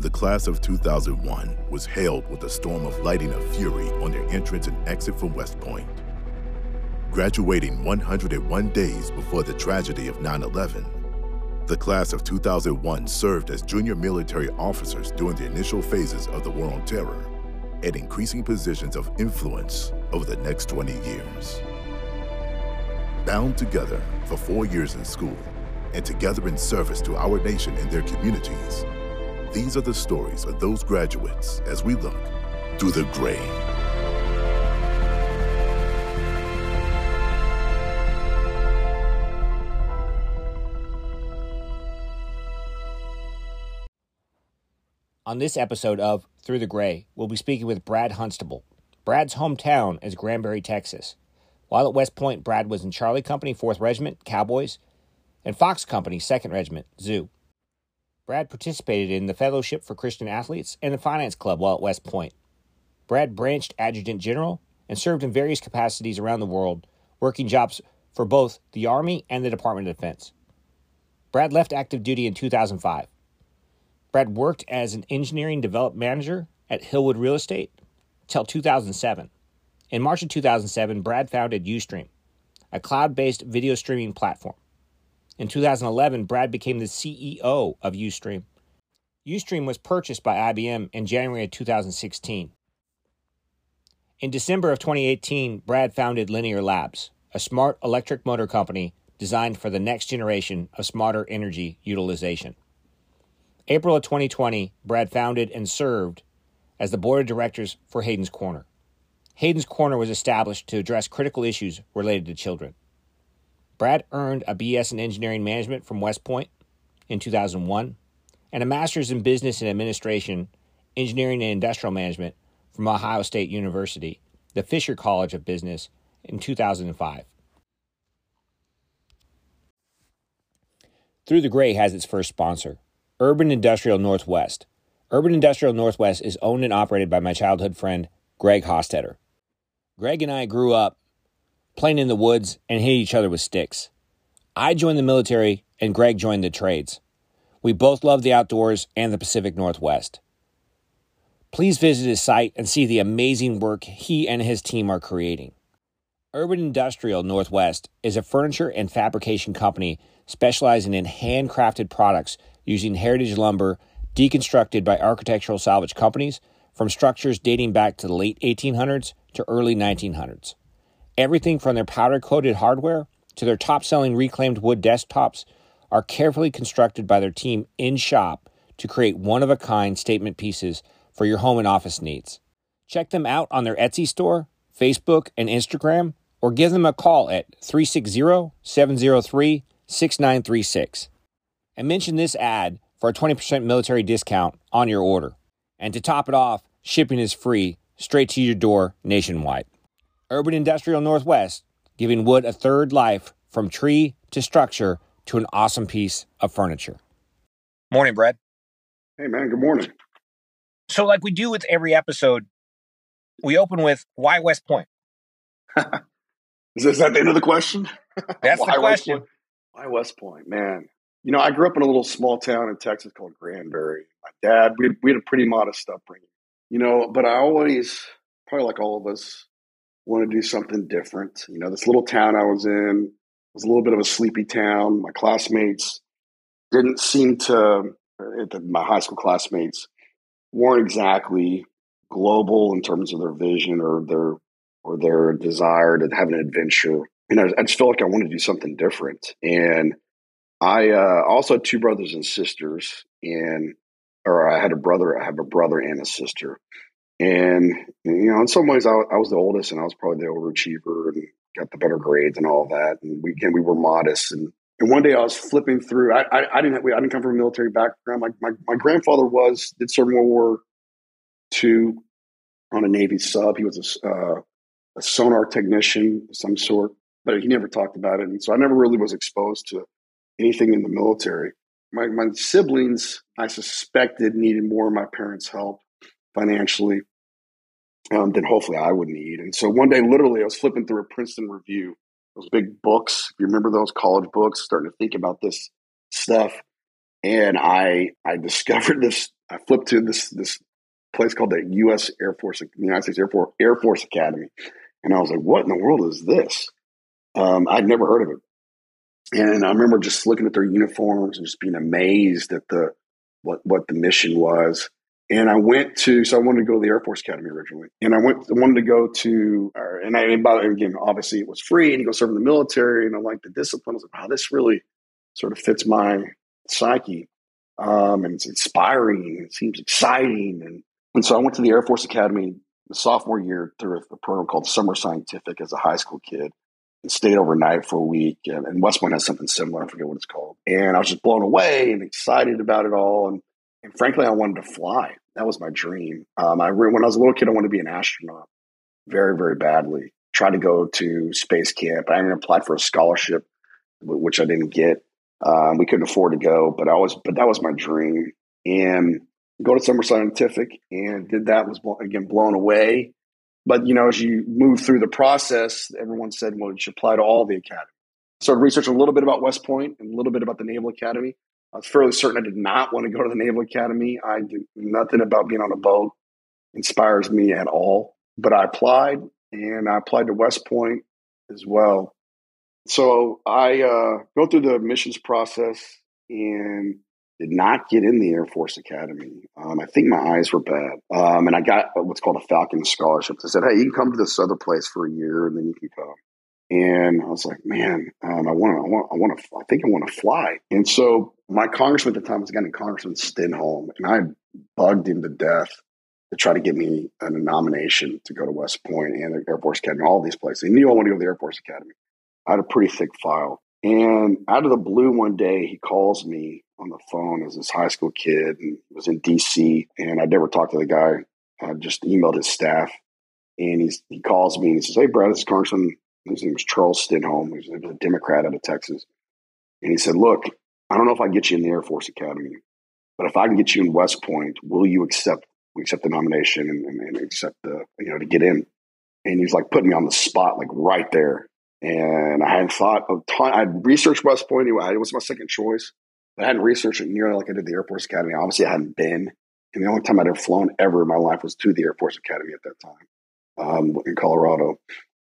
The class of 2001 was hailed with a storm of lighting of fury on their entrance and exit from West Point. Graduating 101 days before the tragedy of 9 11, the class of 2001 served as junior military officers during the initial phases of the War on Terror and increasing positions of influence over the next 20 years. Bound together for four years in school and together in service to our nation and their communities, these are the stories of those graduates as we look through the gray. On this episode of Through the Gray, we'll be speaking with Brad Hunstable. Brad's hometown is Granbury, Texas. While at West Point, Brad was in Charlie Company, 4th Regiment, Cowboys, and Fox Company, 2nd Regiment, Zoo. Brad participated in the Fellowship for Christian Athletes and the Finance Club while at West Point. Brad branched adjutant general and served in various capacities around the world, working jobs for both the Army and the Department of Defense. Brad left active duty in 2005. Brad worked as an engineering development manager at Hillwood Real Estate till 2007. In March of 2007, Brad founded Ustream, a cloud based video streaming platform. In 2011, Brad became the CEO of Ustream. Ustream was purchased by IBM in January of 2016. In December of 2018, Brad founded Linear Labs, a smart electric motor company designed for the next generation of smarter energy utilization. April of 2020, Brad founded and served as the board of directors for Hayden's Corner. Hayden's Corner was established to address critical issues related to children. Brad earned a BS in Engineering Management from West Point in 2001 and a master's in Business and Administration, Engineering and Industrial Management from Ohio State University, the Fisher College of Business, in 2005. Through the Gray has its first sponsor, Urban Industrial Northwest. Urban Industrial Northwest is owned and operated by my childhood friend, Greg Hostetter. Greg and I grew up playing in the woods and hitting each other with sticks. I joined the military and Greg joined the trades. We both love the outdoors and the Pacific Northwest. Please visit his site and see the amazing work he and his team are creating. Urban Industrial Northwest is a furniture and fabrication company specializing in handcrafted products using heritage lumber deconstructed by architectural salvage companies from structures dating back to the late 1800s to early 1900s. Everything from their powder coated hardware to their top selling reclaimed wood desktops are carefully constructed by their team in shop to create one of a kind statement pieces for your home and office needs. Check them out on their Etsy store, Facebook, and Instagram, or give them a call at 360 703 6936 and mention this ad for a 20% military discount on your order. And to top it off, shipping is free straight to your door nationwide. Urban Industrial Northwest, giving wood a third life from tree to structure to an awesome piece of furniture. Morning, Brad. Hey, man, good morning. So, like we do with every episode, we open with why West Point? is, this, that the end of the question? That's the question. Why West Point? Man, you know, I grew up in a little small town in Texas called Granbury. My dad, we, we had a pretty modest upbringing, you know, but I always, probably like all of us, want to do something different. You know, this little town I was in was a little bit of a sleepy town. My classmates didn't seem to, my high school classmates weren't exactly global in terms of their vision or their or their desire to have an adventure. And I, I just felt like I wanted to do something different. And I uh, also had two brothers and sisters, and or I had a brother. I have a brother and a sister, and you know, in some ways, I, I was the oldest, and I was probably the overachiever and got the better grades and all that. And we again, we were modest. And and one day, I was flipping through. I I, I didn't have, I didn't come from a military background. My my, my grandfather was did serve in World War II on a Navy sub. He was a, uh, a sonar technician of some sort, but he never talked about it. And so I never really was exposed to anything in the military. My, my siblings, I suspected, needed more of my parents' help financially um, than hopefully I wouldn't need. And so one day, literally, I was flipping through a Princeton Review, those big books. If you remember those college books, starting to think about this stuff. And I I discovered this I flipped to this this place called the U.S. Air Force, the United States Air Force Air Force Academy, and I was like, "What in the world is this?" Um, I'd never heard of it, and I remember just looking at their uniforms and just being amazed at the what what the mission was. And I went to, so I wanted to go to the Air Force Academy originally. And I went, I wanted to go to, and I, and by, again, obviously it was free and you go serve in the military. And I like the discipline. I was like, wow, this really sort of fits my psyche. Um, and it's inspiring. And It seems exciting. And, and so I went to the Air Force Academy the sophomore year through a program called Summer Scientific as a high school kid and stayed overnight for a week. And, and West Point has something similar. I forget what it's called. And I was just blown away and excited about it all. And, and frankly, I wanted to fly. That was my dream. Um, I when I was a little kid, I wanted to be an astronaut very, very badly. Tried to go to space camp. I even applied for a scholarship, which I didn't get. Um, we couldn't afford to go, but I was, but that was my dream. And go to Summer Scientific and did that. Was again blown away. But you know, as you move through the process, everyone said, "Well, you should apply to all the academies." Started researching a little bit about West Point and a little bit about the Naval Academy. I was fairly certain I did not want to go to the Naval Academy. I did nothing about being on a boat inspires me at all. But I applied, and I applied to West Point as well. So I uh, go through the admissions process and did not get in the Air Force Academy. Um, I think my eyes were bad. Um, and I got what's called a Falcon Scholarship. They said, hey, you can come to this other place for a year and then you can come. And I was like, man, um, I want to, I want, I want to, I think I want to fly. And so my congressman at the time was a guy named Congressman Stenholm, and I bugged him to death to try to get me a nomination to go to West Point and the Air Force Academy, all these places. He knew I wanted to go to the Air Force Academy. I had a pretty thick file. And out of the blue one day, he calls me on the phone as this high school kid and was in DC. And I'd never talked to the guy. I just emailed his staff. And he's, he calls me and he says, Hey, Brad, this is Congressman. His name was Charles Stenholm. He was, a Democrat out of Texas. And he said, Look, I don't know if I can get you in the Air Force Academy, but if I can get you in West Point, will you accept accept the nomination and, and, and accept the you know to get in? And he's like putting me on the spot, like right there. And I hadn't thought of ton. I'd researched West Point. It was my second choice. but I hadn't researched it nearly like I did the Air Force Academy. Obviously, I hadn't been. And the only time I'd ever flown ever in my life was to the Air Force Academy at that time um, in Colorado.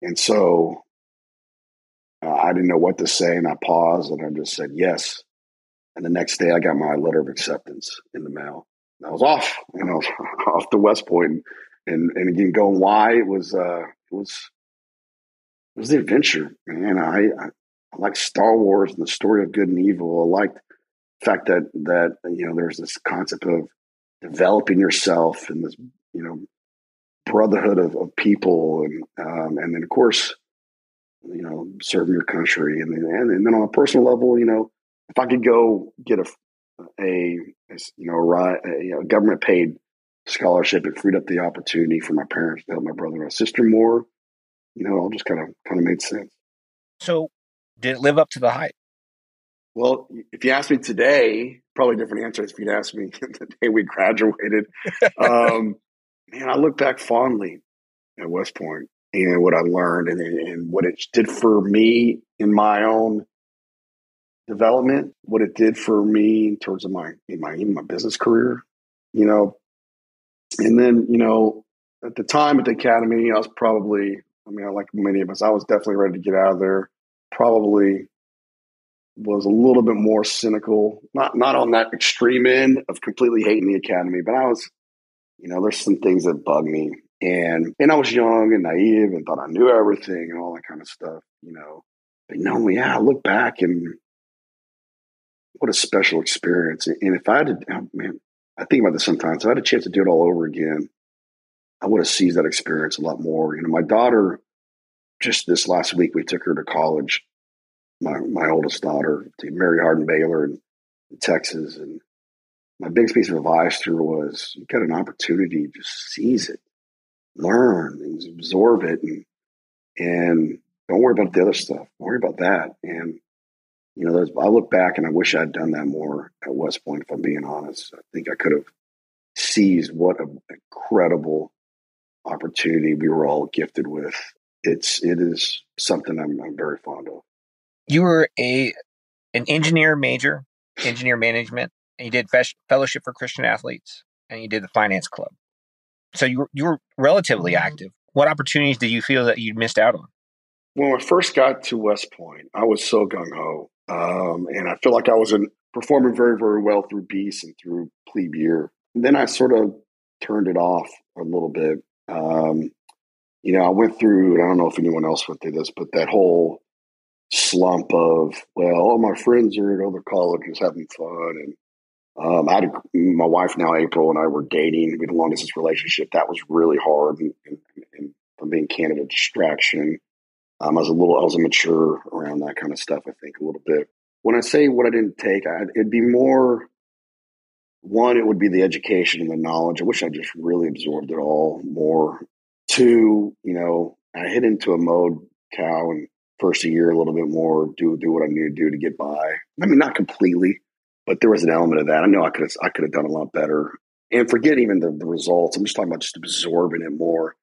And so uh, I didn't know what to say. And I paused and I just said yes. And the next day, I got my letter of acceptance in the mail. And I was off, you know, off to West Point. And, and again, going why it was, uh, it was, it was the adventure, man. I, I, I like Star Wars and the story of good and evil. I liked the fact that, that, you know, there's this concept of developing yourself and this, you know, brotherhood of, of people. And, um, and then of course, you know, serving your country. And then, and then on a personal level, you know, if I could go get a a, a you know a, a government paid scholarship, it freed up the opportunity for my parents to help my brother and my sister more. You know, it all just kind of kind of made sense. So, did it live up to the hype? Well, if you ask me today, probably different answers. If you'd asked me the day we graduated, um, man, I look back fondly at West Point and what I learned and, and what it did for me in my own development, what it did for me in terms of my in my even my business career, you know. And then, you know, at the time at the academy, I was probably, I mean, like many of us, I was definitely ready to get out of there. Probably was a little bit more cynical, not not on that extreme end of completely hating the academy, but I was, you know, there's some things that bug me. And and I was young and naive and thought I knew everything and all that kind of stuff, you know. But no, yeah, I look back and what a special experience. And if I had, to, oh, man, I think about this sometimes. If I had a chance to do it all over again, I would have seized that experience a lot more. You know, my daughter, just this last week, we took her to college. My my oldest daughter, to Mary Hardin Baylor in, in Texas, and my biggest piece of advice to her was: you got an opportunity, just seize it, learn, and absorb it, and and don't worry about the other stuff. Don't worry about that, and you know, I look back and I wish I'd done that more at West Point. If I'm being honest, I think I could have seized what an incredible opportunity we were all gifted with. It's it is something I'm, I'm very fond of. You were a an engineer major, engineer management, and you did fellowship for Christian athletes. and you did the finance club. So you were, you were relatively mm-hmm. active. What opportunities did you feel that you missed out on? When I first got to West Point, I was so gung ho, um, and I feel like I was in, performing very, very well through Beast and through plebe year. And then I sort of turned it off a little bit. Um, you know, I went through, and I don't know if anyone else went through this, but that whole slump of, well, all my friends are at other colleges having fun. And um, I had a, my wife now, April, and I were dating. We had a long distance relationship. That was really hard. And, and, and being candid, a distraction. Um, I was a little, I was immature around that kind of stuff, I think, a little bit. When I say what I didn't take, I, it'd be more one, it would be the education and the knowledge. I wish I just really absorbed it all more. Two, you know, I hit into a mode, cow and first a year a little bit more, do do what I need to do to get by. I mean, not completely, but there was an element of that. I know I could have I could have done a lot better. And forget even the, the results. I'm just talking about just absorbing it more.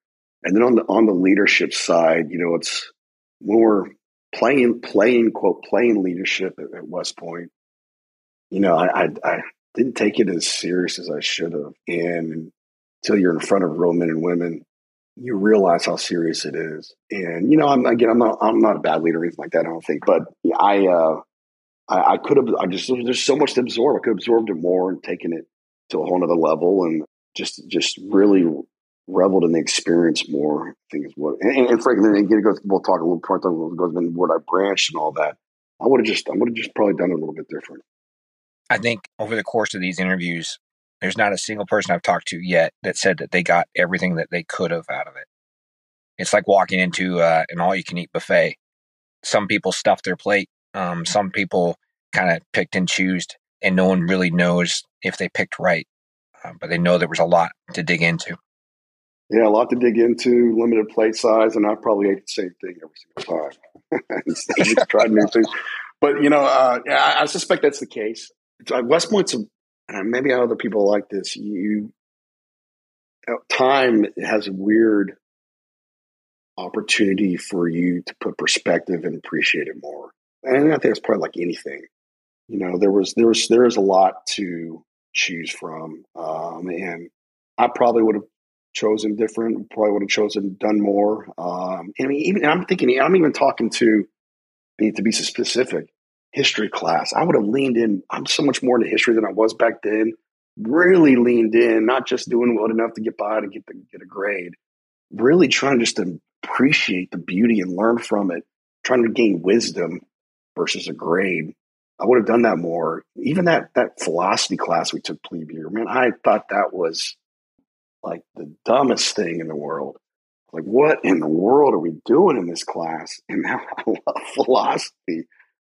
And then on the on the leadership side, you know, it's we're playing playing quote playing leadership at, at West Point. You know, I, I, I didn't take it as serious as I should have, and until you're in front of real men and women, you realize how serious it is. And you know, I'm again, I'm not, I'm not a bad leader or anything like that. I don't think, but I, uh, I, I could have. I just there's so much to absorb. I could have absorbed it more and taken it to a whole other level, and just just really reveled in the experience more. I think is what. And, and frankly, then again, it. We'll talk a little part. It goes in where I branched and all that. I would have just. I would have just probably done it a little bit different. I think over the course of these interviews, there's not a single person I've talked to yet that said that they got everything that they could have out of it. It's like walking into uh, an all you can eat buffet. Some people stuff their plate. Um, some people kind of picked and chose, and no one really knows if they picked right. Uh, but they know there was a lot to dig into. Yeah, a lot to dig into, limited plate size, and I probably ate the same thing every single time. tried new things. But, you know, uh, yeah, I, I suspect that's the case. West Point's a and maybe other people like this. You uh, time has a weird opportunity for you to put perspective and appreciate it more. And I think it's probably like anything. You know, there was there was there is a lot to choose from, um, and I probably would have chosen different. Probably would have chosen done more. Um, I mean, even I'm thinking. I'm even talking to to be specific history class. I would have leaned in. I'm so much more into history than I was back then. Really leaned in, not just doing well enough to get by to get the, get a grade. Really trying just to appreciate the beauty and learn from it. Trying to gain wisdom versus a grade. I would have done that more. Even that that philosophy class we took plebe year, man, I thought that was like the dumbest thing in the world. Like, what in the world are we doing in this class? And now I love philosophy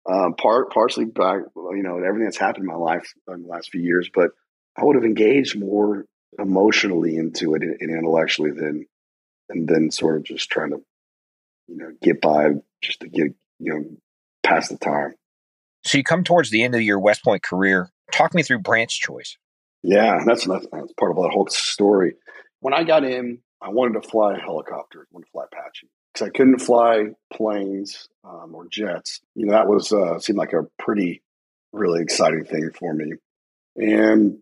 um, part partially by you know everything that's happened in my life in the last few years, but I would have engaged more emotionally into it and, intellectually than and then sort of just trying to you know get by just to get you know pass the time. So you come towards the end of your West Point career. Talk me through branch choice. Yeah, that's that's, that's part of that whole story. When I got in, I wanted to fly a helicopter. I wanted to fly Apache because I couldn't fly planes um, or jets. You know, that was uh, seemed like a pretty really exciting thing for me. And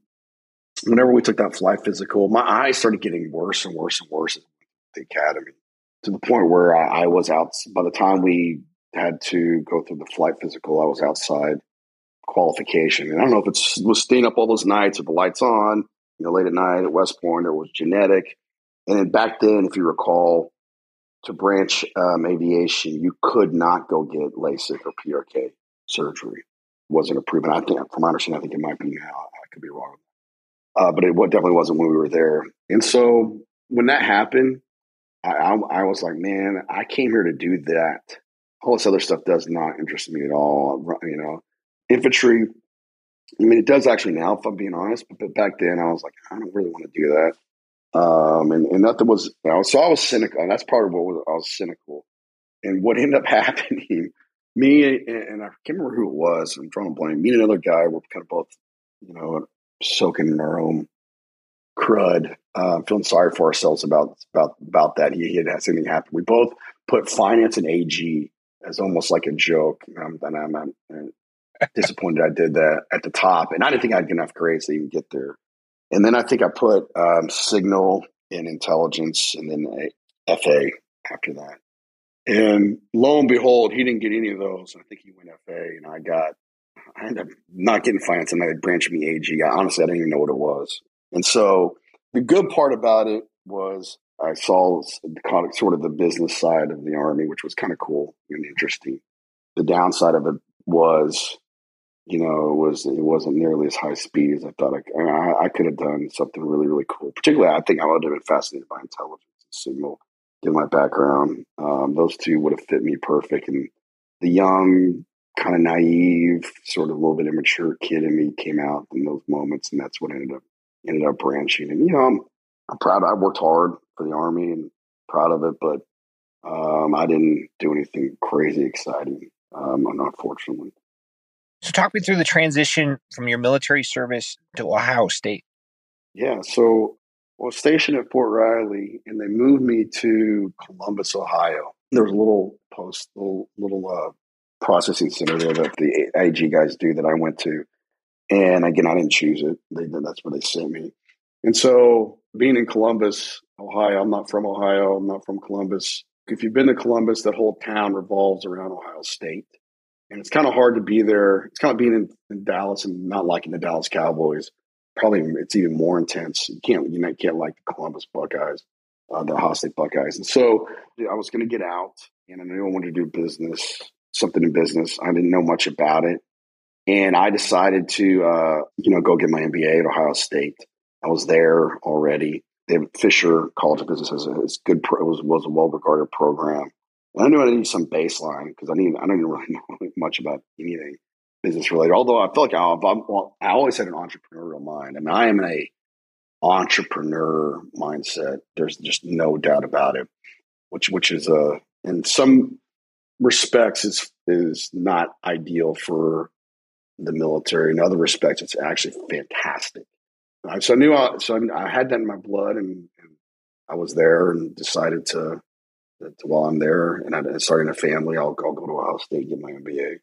whenever we took that flight physical, my eyes started getting worse and worse and worse at the academy to the point where I, I was out. By the time we had to go through the flight physical, I was outside qualification. And I don't know if it was staying up all those nights with the lights on, you know, late at night at West Point, or was genetic. And then back then, if you recall, to branch um, aviation, you could not go get LASIK or PRK surgery. Wasn't approved. And I think, from my understanding, I think it might be now. I could be wrong. Uh, but it definitely wasn't when we were there. And so when that happened, I, I, I, was like, man, I came here to do that. All this other stuff does not interest me at all. You know, infantry. I mean, it does actually now, if I'm being honest. But, but back then, I was like, I don't really want to do that. Um, and, and nothing was, you know, so I was cynical. And that's part of what was, I was cynical. And what ended up happening, me and, and I can't remember who it was. I'm trying to blame me and another guy were kind of both, you know, soaking in our own crud, uh, feeling sorry for ourselves about about about that. He, he had had something happen. We both put finance and AG as almost like a joke. Um, and I'm, I'm, I'm disappointed I did that at the top, and I didn't think I'd get enough grades to even get there. And then I think I put um, signal and intelligence and then FA after that. And lo and behold, he didn't get any of those. I think he went FA, and I got, I ended up not getting finance, and they branched me AG. I, honestly, I didn't even know what it was. And so the good part about it was I saw sort of the business side of the Army, which was kind of cool and interesting. The downside of it was, you know, it was it wasn't nearly as high speed as I thought I, I, I could have done something really really cool. Particularly, I think I would have been fascinated by intelligence and signal, given my background. Um, those two would have fit me perfect. And the young, kind of naive, sort of a little bit immature kid in me came out in those moments, and that's what ended up ended up branching. And you know, I'm, I'm proud. I worked hard for the army and proud of it, but um, I didn't do anything crazy exciting, um, unfortunately. So, talk me through the transition from your military service to Ohio State. Yeah, so I was stationed at Fort Riley, and they moved me to Columbus, Ohio. There was a little post, little little uh, processing center there that the AG guys do that I went to, and again, I didn't choose it. They, that's where they sent me. And so, being in Columbus, Ohio, I'm not from Ohio. I'm not from Columbus. If you've been to Columbus, that whole town revolves around Ohio State. And it's kind of hard to be there. It's kind of being in, in Dallas and not liking the Dallas Cowboys. Probably it's even more intense. You can't you can't like the Columbus Buckeyes, uh, the Ohio State Buckeyes. And so I was going to get out, and I knew I wanted to do business, something in business. I didn't know much about it, and I decided to uh, you know go get my MBA at Ohio State. I was there already. David Fisher College of Business is a good pro, was, was a well regarded program. And I knew I needed some baseline because I need I don't really know much about anything business related. Although I feel like I, well, I always had an entrepreneurial mind. I mean, I am a entrepreneur mindset. There's just no doubt about it. Which which is a uh, in some respects is is not ideal for the military. In other respects, it's actually fantastic. So I knew I, so I had that in my blood, and, and I was there and decided to, to, while I'm there and I'm starting a family, I'll, I'll go to Ohio State get my MBA.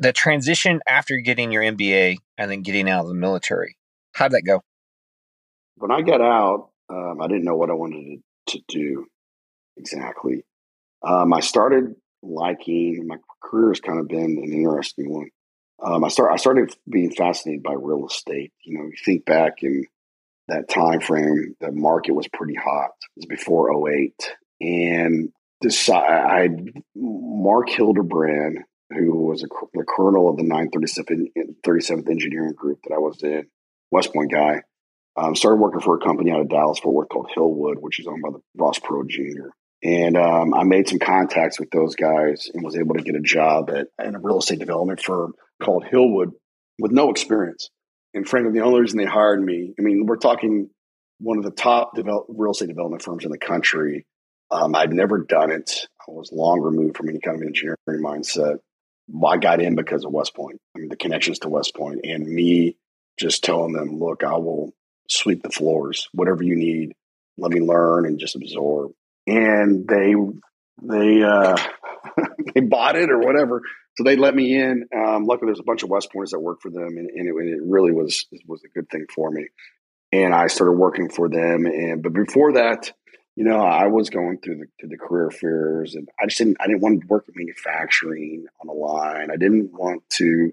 The transition after getting your MBA and then getting out of the military, how'd that go? When I got out, um, I didn't know what I wanted to, to do exactly. Um, I started liking my career has kind of been an interesting one. Um, I start I started being fascinated by real estate. You know, you think back in that time frame, the market was pretty hot. It was before 08. And this, I Mark Hildebrand, who was a, the colonel of the 937th 37th Engineering Group that I was in, West Point guy, um, started working for a company out of Dallas Fort Worth called Hillwood, which is owned by the Ross Perot Jr. And um, I made some contacts with those guys and was able to get a job at in a real estate development firm called Hillwood with no experience. And frankly, the only reason they hired me, I mean, we're talking one of the top develop, real estate development firms in the country. Um, I'd never done it. I was long removed from any kind of engineering mindset. I got in because of West Point. I mean, the connections to West Point and me just telling them, look, I will sweep the floors, whatever you need. Let me learn and just absorb. And they they uh, they bought it or whatever. So they let me in. Um, luckily, there's a bunch of West Pointers that work for them, and, and, it, and, it, really was was a good thing for me. And I started working for them. And but before that, you know, I was going through the through the career fairs, and I just didn't I didn't want to work in manufacturing on a line. I didn't want to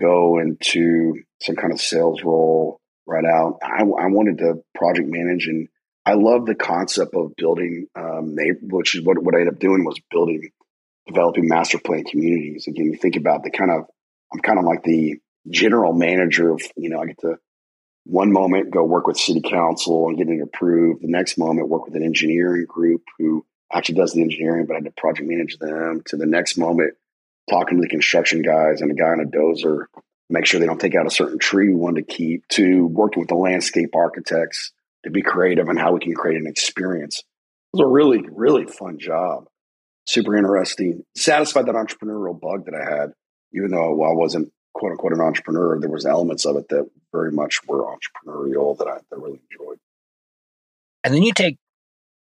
go into some kind of sales role right out. I, I wanted to project manage and I love the concept of building, um, which is what, what I ended up doing was building developing master plan communities. Again, you think about the kind of, I'm kind of like the general manager of, you know, I get to one moment go work with city council and get it approved. The next moment work with an engineering group who actually does the engineering, but I had to project manage them. To the next moment, talking to the construction guys and a guy on a dozer, make sure they don't take out a certain tree we want to keep. To working with the landscape architects to be creative and how we can create an experience. It was a really, really fun job super interesting. Satisfied that entrepreneurial bug that I had, even though I wasn't quote unquote an entrepreneur, there was elements of it that very much were entrepreneurial that I that really enjoyed. And then you take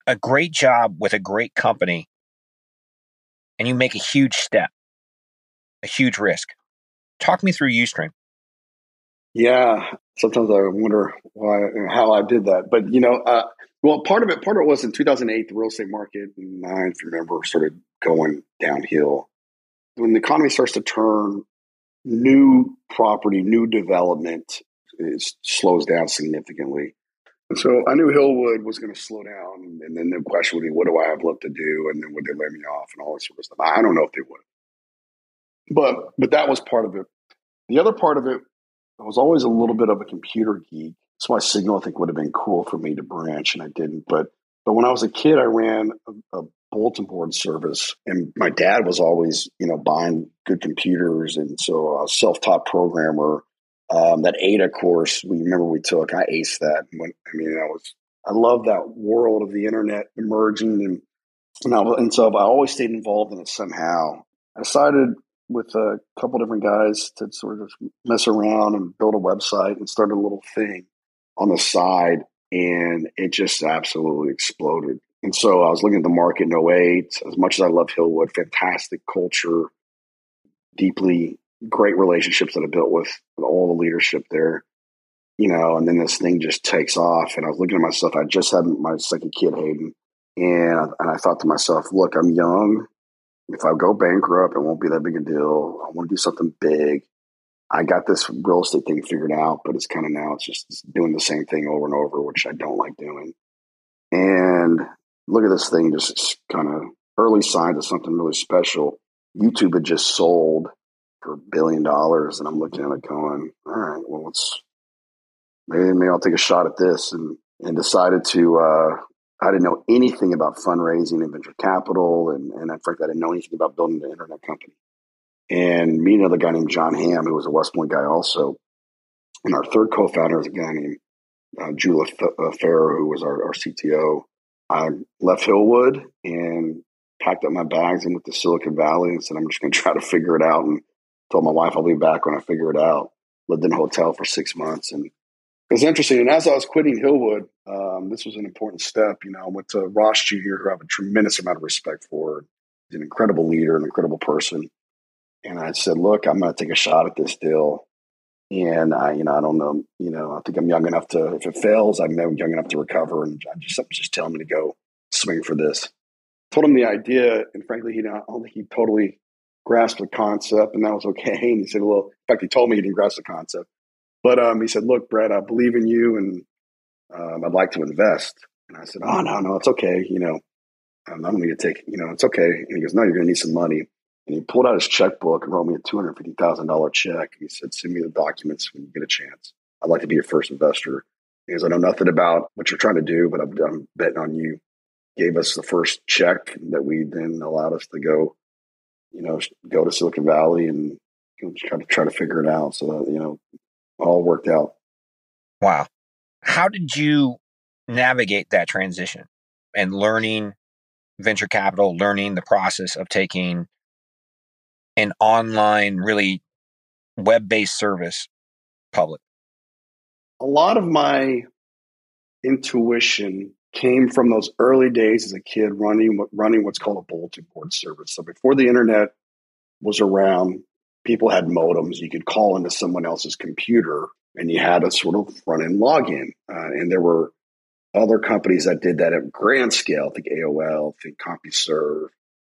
a great job with a great company and you make a huge step, a huge risk. Talk me through Ustream. Yeah, sometimes I wonder why and how I did that. But you know, uh, well, part of it, part of it was in 2008, the real estate market, nine, if you remember, started going downhill. When the economy starts to turn, new property, new development is, slows down significantly. And so I knew Hillwood was going to slow down, and then the question would be, what do I have left to do? And then would they lay me off and all this sort of stuff? I don't know if they would, but but that was part of it. The other part of it, I was always a little bit of a computer geek. That's why Signal I think would have been cool for me to branch, and I didn't. But but when I was a kid, I ran a, a bulletin board service, and my dad was always you know buying good computers, and so I was self taught programmer. Um, that ADA course we remember we took, I aced that. When, I mean, I was I love that world of the internet emerging, and and, I, and so I always stayed involved in it somehow. I decided with a couple different guys to sort of mess around and build a website and start a little thing on the side. And it just absolutely exploded. And so I was looking at the market in 08. As much as I love Hillwood, fantastic culture, deeply great relationships that I built with, with all the leadership there. You know, and then this thing just takes off. And I was looking at myself. I just had my second kid, Hayden, and and I thought to myself, look, I'm young if I go bankrupt, it won't be that big a deal. I want to do something big. I got this real estate thing figured out, but it's kind of now it's just doing the same thing over and over, which I don't like doing. And look at this thing, just kind of early signs of something really special. YouTube had just sold for a billion dollars, and I'm looking at it going, all right, well, let's maybe, maybe I'll take a shot at this, and and decided to uh, I didn't know anything about fundraising and venture capital, and and frankly, I didn't know anything about building an internet company. And me and another guy named John Ham, who was a West Point guy also, and our third co-founder is a guy named uh, Gyula Feher, who was our, our CTO. I left Hillwood and packed up my bags and went to Silicon Valley and said, I'm just going to try to figure it out. And told my wife I'll be back when I figure it out. Lived in a hotel for six months and it was interesting. And as I was quitting Hillwood, um, this was an important step. You know, I went to Ross Jr., who I have a tremendous amount of respect for. He's an incredible leader, an incredible person. And I said, look, I'm going to take a shot at this deal. And I, you know, I don't know, you know, I think I'm young enough to, if it fails, I'm young enough to recover. And I just, something's just telling me to go swing for this. Told him the idea. And frankly, he, I don't think he totally grasped the concept and that was okay. And he said, well, in fact, he told me he didn't grasp the concept. But um, he said, "Look, Brett, I believe in you, and um, I'd like to invest." And I said, "Oh no, no, it's okay. You know, um, I don't need to take. You know, it's okay." And he goes, "No, you're going to need some money." And he pulled out his checkbook and wrote me a two hundred fifty thousand dollar check. He said, "Send me the documents when you get a chance. I'd like to be your first investor." Because I know nothing about what you're trying to do, but I'm, I'm betting on you. Gave us the first check that we then allowed us to go, you know, go to Silicon Valley and you know, try to try to figure it out. So that, you know, all worked out. Wow. How did you navigate that transition and learning venture capital, learning the process of taking an online, really web based service public? A lot of my intuition came from those early days as a kid running running what's called a bulletin board service. So before the internet was around, people had modems. You could call into someone else's computer and you had a sort of front end login. Uh, and there were other companies that did that at grand scale. Think AOL, think CompuServe.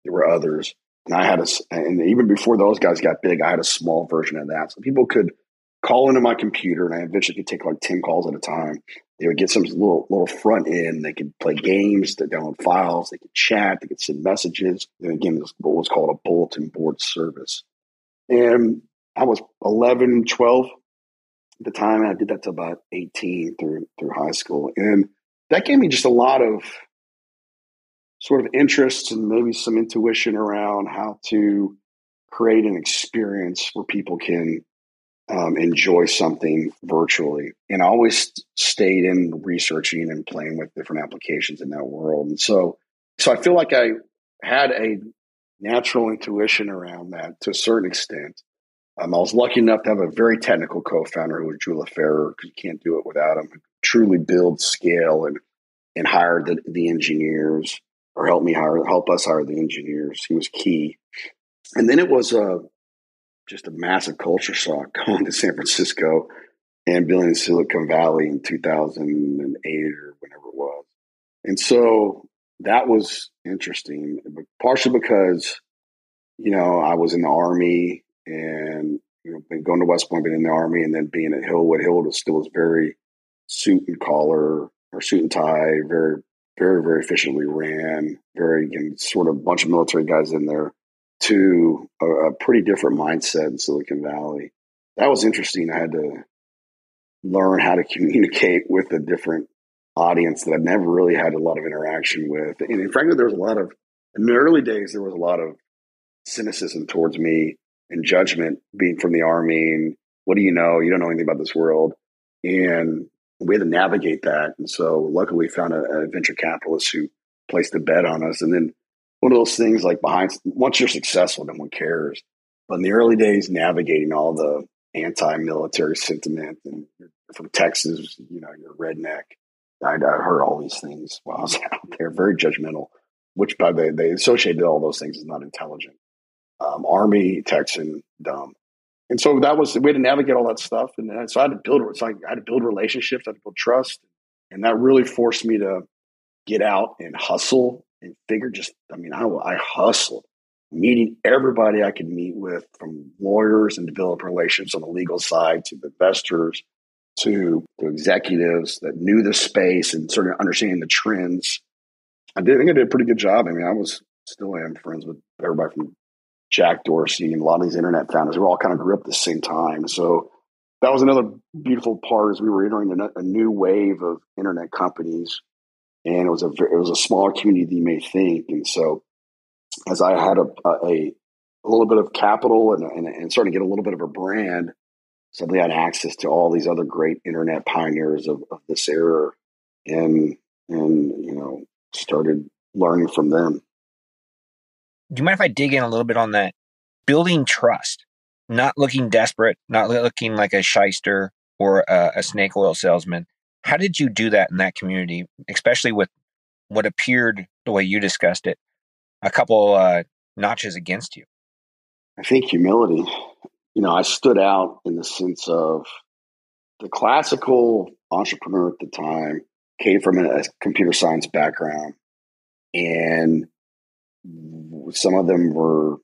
There were others. And I had a, and even before those guys got big, I had a small version of that. So people could call into my computer and I eventually could take like 10 calls at a time. They would get some little, little front end. They could play games, they download files, they could chat, they could send messages. And again, this what was called a bulletin board service. And I was 11, 12 at the time. and I did that to about 18 through through high school. And that gave me just a lot of sort of interests and maybe some intuition around how to create an experience where people can um, enjoy something virtually. And I always stayed in researching and playing with different applications in that world. And so, so I feel like I had a natural intuition around that to a certain extent. Um, I was lucky enough to have a very technical co-founder who was Gyula Feher. you can't do it without him. Truly build scale and and hire the, the engineers or help me hire help us hire the engineers. He was key. And then it was a just a massive culture shock going to San Francisco and building in Silicon Valley in 2008 or whenever it was. And so that was interesting, partially because, you know, I was in the Army and, you know, been going to West Point, been in the Army, and then being at Hillwood. Hillwood still was very suit and collar or suit and tie, very, very, very efficiently ran, very, again, sort of bunch of military guys in there to a, a pretty different mindset in Silicon Valley. That was interesting. I had to learn how to communicate with a different audience that I've never really had a lot of interaction with. And frankly, there was a lot of, in the early days, there was a lot of cynicism towards me and judgment being from the army. And what do you know? You don't know anything about this world. And we had to navigate that. And so luckily we found a, a venture capitalist who placed a bet on us. And then one of those things like behind, once you're successful, no one cares. But in the early days, navigating all the anti-military sentiment and from Texas, you know, you're redneck. I, I heard all these things while I was out there, very judgmental, which by the they associated all those things as not intelligent. Um, Army, Texan, dumb. And so that was the way to navigate all that stuff. And so I had to build, so I had to build relationships, I had to build trust. And that really forced me to get out and hustle and figure just, I mean, I, I hustled meeting everybody I could meet with, from lawyers and develop relations on the legal side to investors to, to executives that knew the space and sort of understanding the trends. I did I think I did a pretty good job. I mean, I was still am friends with everybody from Jack Dorsey and a lot of these internet founders. We all kind of grew up at the same time. So that was another beautiful part as we were entering a, a new wave of internet companies. And it was a it was a smaller community than you may think. And so as I had a, a, a little bit of capital and, and, and starting to get a little bit of a brand, suddenly I had access to all these other great internet pioneers of, of this era and, and, you know, started learning from them. Do you mind if I dig in a little bit on that? Building trust, not looking desperate, not looking like a shyster or a, a snake oil salesman. How did you do that in that community, especially with what appeared the way you discussed it a couple uh, notches against you? I think humility. You know, I stood out in the sense of the classical entrepreneur at the time came from a computer science background, and some of them were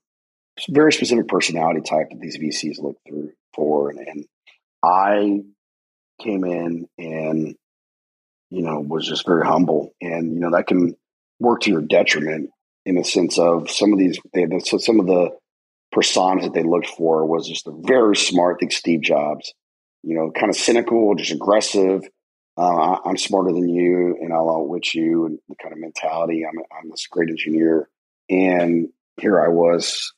very specific personality type that these VCs look through for, and, and I came in and you know was just very humble, and you know that can work to your detriment in the sense of some of these, they, so some of the personas that they looked for was just a very smart, I think Steve Jobs, you know, kind of cynical, just aggressive. Uh, I'm smarter than you and I'll outwit you and the kind of mentality. I'm, I'm this great engineer. And here I was,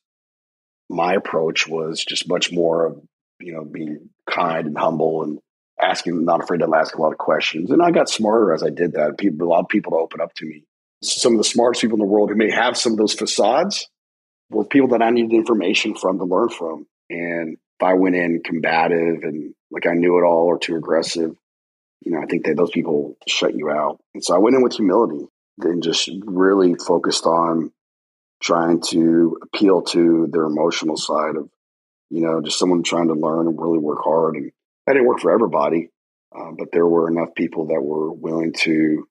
my approach was just much more of, you know, being kind and humble and asking, not afraid to ask a lot of questions. And I got smarter as I did that. People, a lot of people to open up to me some of the smartest people in the world who may have some of those facades were people that I needed information from to learn from. And if I went in combative and like I knew it all or too aggressive, you know, I think that those people shut you out. And so I went in with humility and just really focused on trying to appeal to their emotional side of, you know, just someone trying to learn and really work hard. And that didn't work for everybody, uh, but there were enough people that were willing to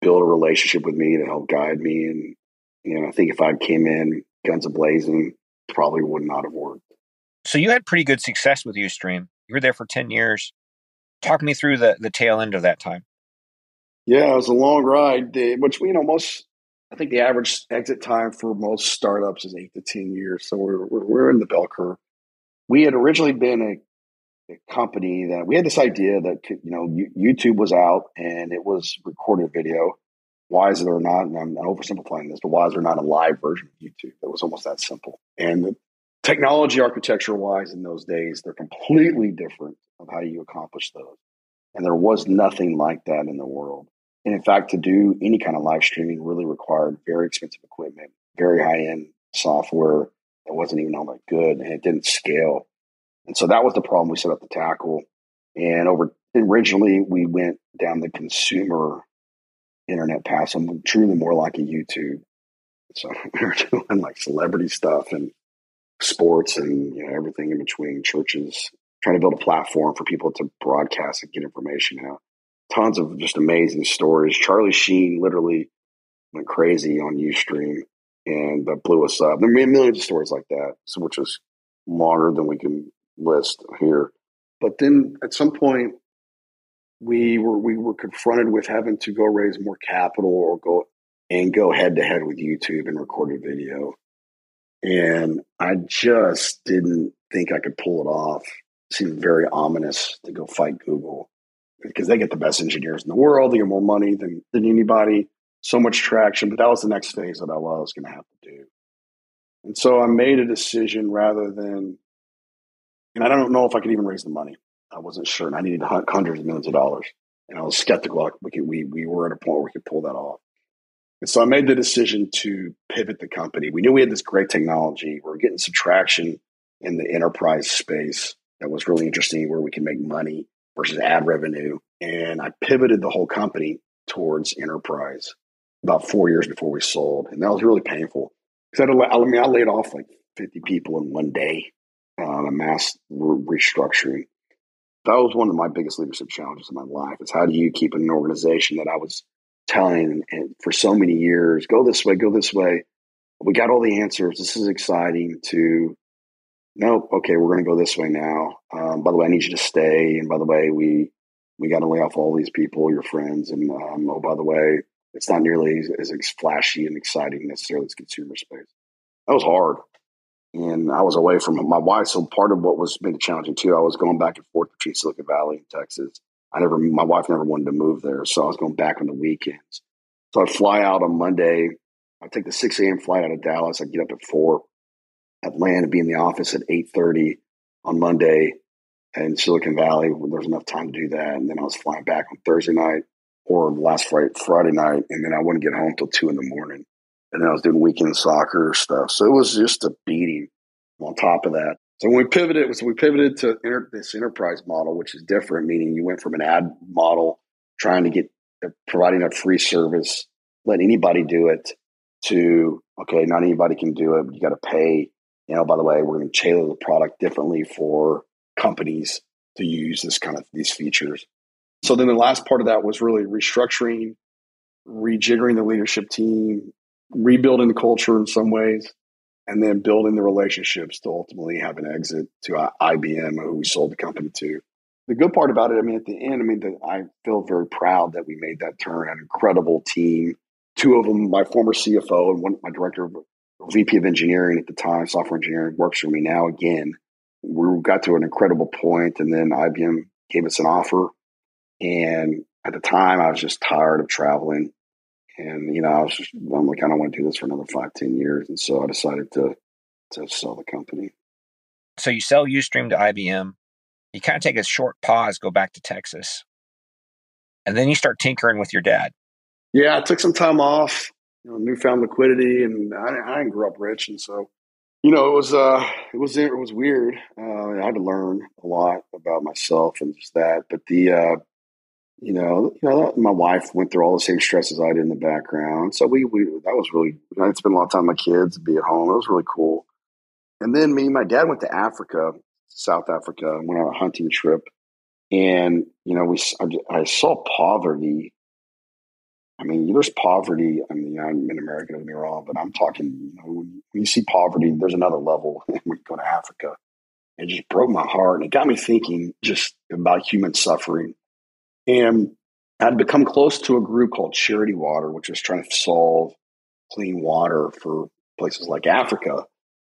build a relationship with me to help guide me. And, you know, I think if I came in guns a blazing, probably would not have worked. So you had pretty good success with Ustream. You were there for 10 years. Talk me through the, the tail end of that time. Yeah, it was a long ride, which, you know, most, I think the average exit time for most startups is eight to 10 years. So we're, we're, we're in the bell curve. We had originally been a company that we had this idea that you know YouTube was out and it was recorded video. Why is there not? And I'm oversimplifying this, but why is there not a live version of YouTube? It was almost that simple. And the technology architecture wise in those days, they're completely different of how you accomplish those. And there was nothing like that in the world. And in fact, to do any kind of live streaming really required very expensive equipment, very high end software that wasn't even all that good, and it didn't scale and so that was the problem we set up to tackle. And over originally we went down the consumer internet path, so truly more like a YouTube. So we were doing like celebrity stuff and sports and you know everything in between churches trying to build a platform for people to broadcast and get information out. Tons of just amazing stories. Charlie Sheen literally went crazy on Ustream and uh, blew us up. There are millions of stories like that, which is longer than we can list here. But then at some point, we were we were confronted with having to go raise more capital or go and go head to head with YouTube and record a video. And I just didn't think I could pull it off. It seemed very ominous to go fight Google because they get the best engineers in the world. They get more money than, than anybody, so much traction. But that was the next phase that I was going to have to do. And so I made a decision rather than, and I don't know if I could even raise the money. I wasn't sure, and I needed hundreds of millions of dollars. And I was skeptical we could, we we were at a point where we could pull that off. And so I made the decision to pivot the company. We knew we had this great technology. We are getting some traction in the enterprise space that was really interesting, where we can make money versus ad revenue. And I pivoted the whole company towards enterprise about four years before we sold, and that was really painful I, mean I laid off like fifty people in one day on a mass re- restructuring that was one of my biggest leadership challenges in my life is how do you keep an organization that I was telling and for so many years, go this way, go this way. We got all the answers. This is exciting to nope, okay, we're going to go this way now. Um, by the way, I need you to stay. And by the way, we we got to lay off all these people, your friends. And um, oh, by the way, it's not nearly as, as flashy and exciting necessarily as consumer space. That was hard. And I was away from my wife. So part of what was made it challenging too, I was going back and forth between Silicon Valley and Texas. I never, my wife never wanted to move there. So I was going back on the weekends. So I'd fly out on Monday. I'd take the 6 a.m. flight out of Dallas. I'd get up at 4 Atlanta, be in the office at 8.30 on Monday in Silicon Valley when there's enough time to do that. And then I was flying back on Thursday night or last Friday, Friday night. And then I wouldn't get home till two in the morning. And then I was doing weekend soccer stuff. So it was just a beating on top of that. So when we pivoted, so we pivoted to this enterprise model, which is different, meaning you went from an ad model trying to get uh, providing a free service, let anybody do it, to okay, not anybody can do it. You got to pay you know, by the way, we're going to tailor the product differently for companies to use this kind of these features. So then the last part of that was really restructuring, rejiggering the leadership team, rebuilding the culture in some ways, and then building the relationships to ultimately have an exit to uh, IBM, who we sold the company to. The good part about it, I mean, at the end, I mean, the, I feel very proud that we made that turn. An incredible team. Two of them, my former CFO and one, my director of VP of engineering at the time, software engineering, works for me now again. We got to an incredible point, and then IBM gave us an offer. And at the time, I was just tired of traveling. And you know, I was just, I'm like, I don't want to do this for another five, ten years, and so I decided to to sell the company. So you sell UStream to IBM. You kind of take a short pause, go back to Texas, and then you start tinkering with your dad. Yeah, I took some time off, you know, newfound liquidity, and I, I grew up rich, and so you know, it was uh, it was it was weird. Uh, I had to learn a lot about myself and just that. But the uh, you know, you know, my wife went through all the same stresses I did in the background. So we, we that was really, I spent a lot of time with my kids, be at home. It was really cool. And then me and my dad went to Africa, South Africa, went on a hunting trip. And, you know, we, I, I saw poverty. I mean, there's poverty. I mean, I'm in America, don't get me wrong, but I'm talking, you know, when you see poverty, there's another level when you go to Africa. It just broke my heart. And it got me thinking just about human suffering and I'd become close to a group called Charity Water, which was trying to solve clean water for places like Africa.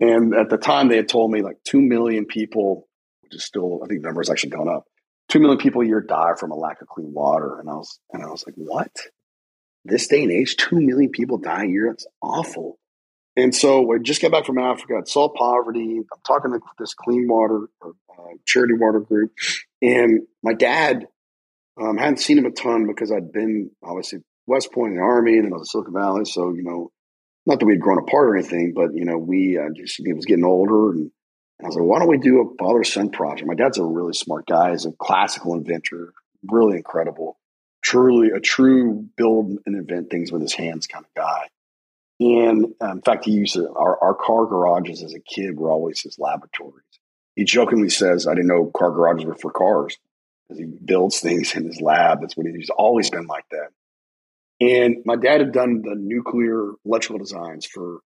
And at the time, they had told me like 2 million people, which is still, I think the number has actually gone up. 2 million people a year die from a lack of clean water. And I was, and I was like, what? This day and age, 2 million people die a year? That's awful. And so I just got back from Africa. I saw poverty. I'm talking to this clean water, uh, charity water group. And my dad um, hadn't seen him a ton because I'd been obviously West Point in the Army and then I was Silicon Valley. So, you know, not that we had grown apart or anything, but, you know, we uh, just, he was getting older. And, and I was like, why don't we do a father son project? My dad's a really smart guy. He's a classical inventor, really incredible, truly a true build and invent things with his hands kind of guy. And uh, in fact, he used to, our, our car garages as a kid were always his laboratories. he jokingly says, I didn't know car garages were for cars because he builds things in his lab. That's what he's always been like that. And my dad had done the nuclear electrical designs for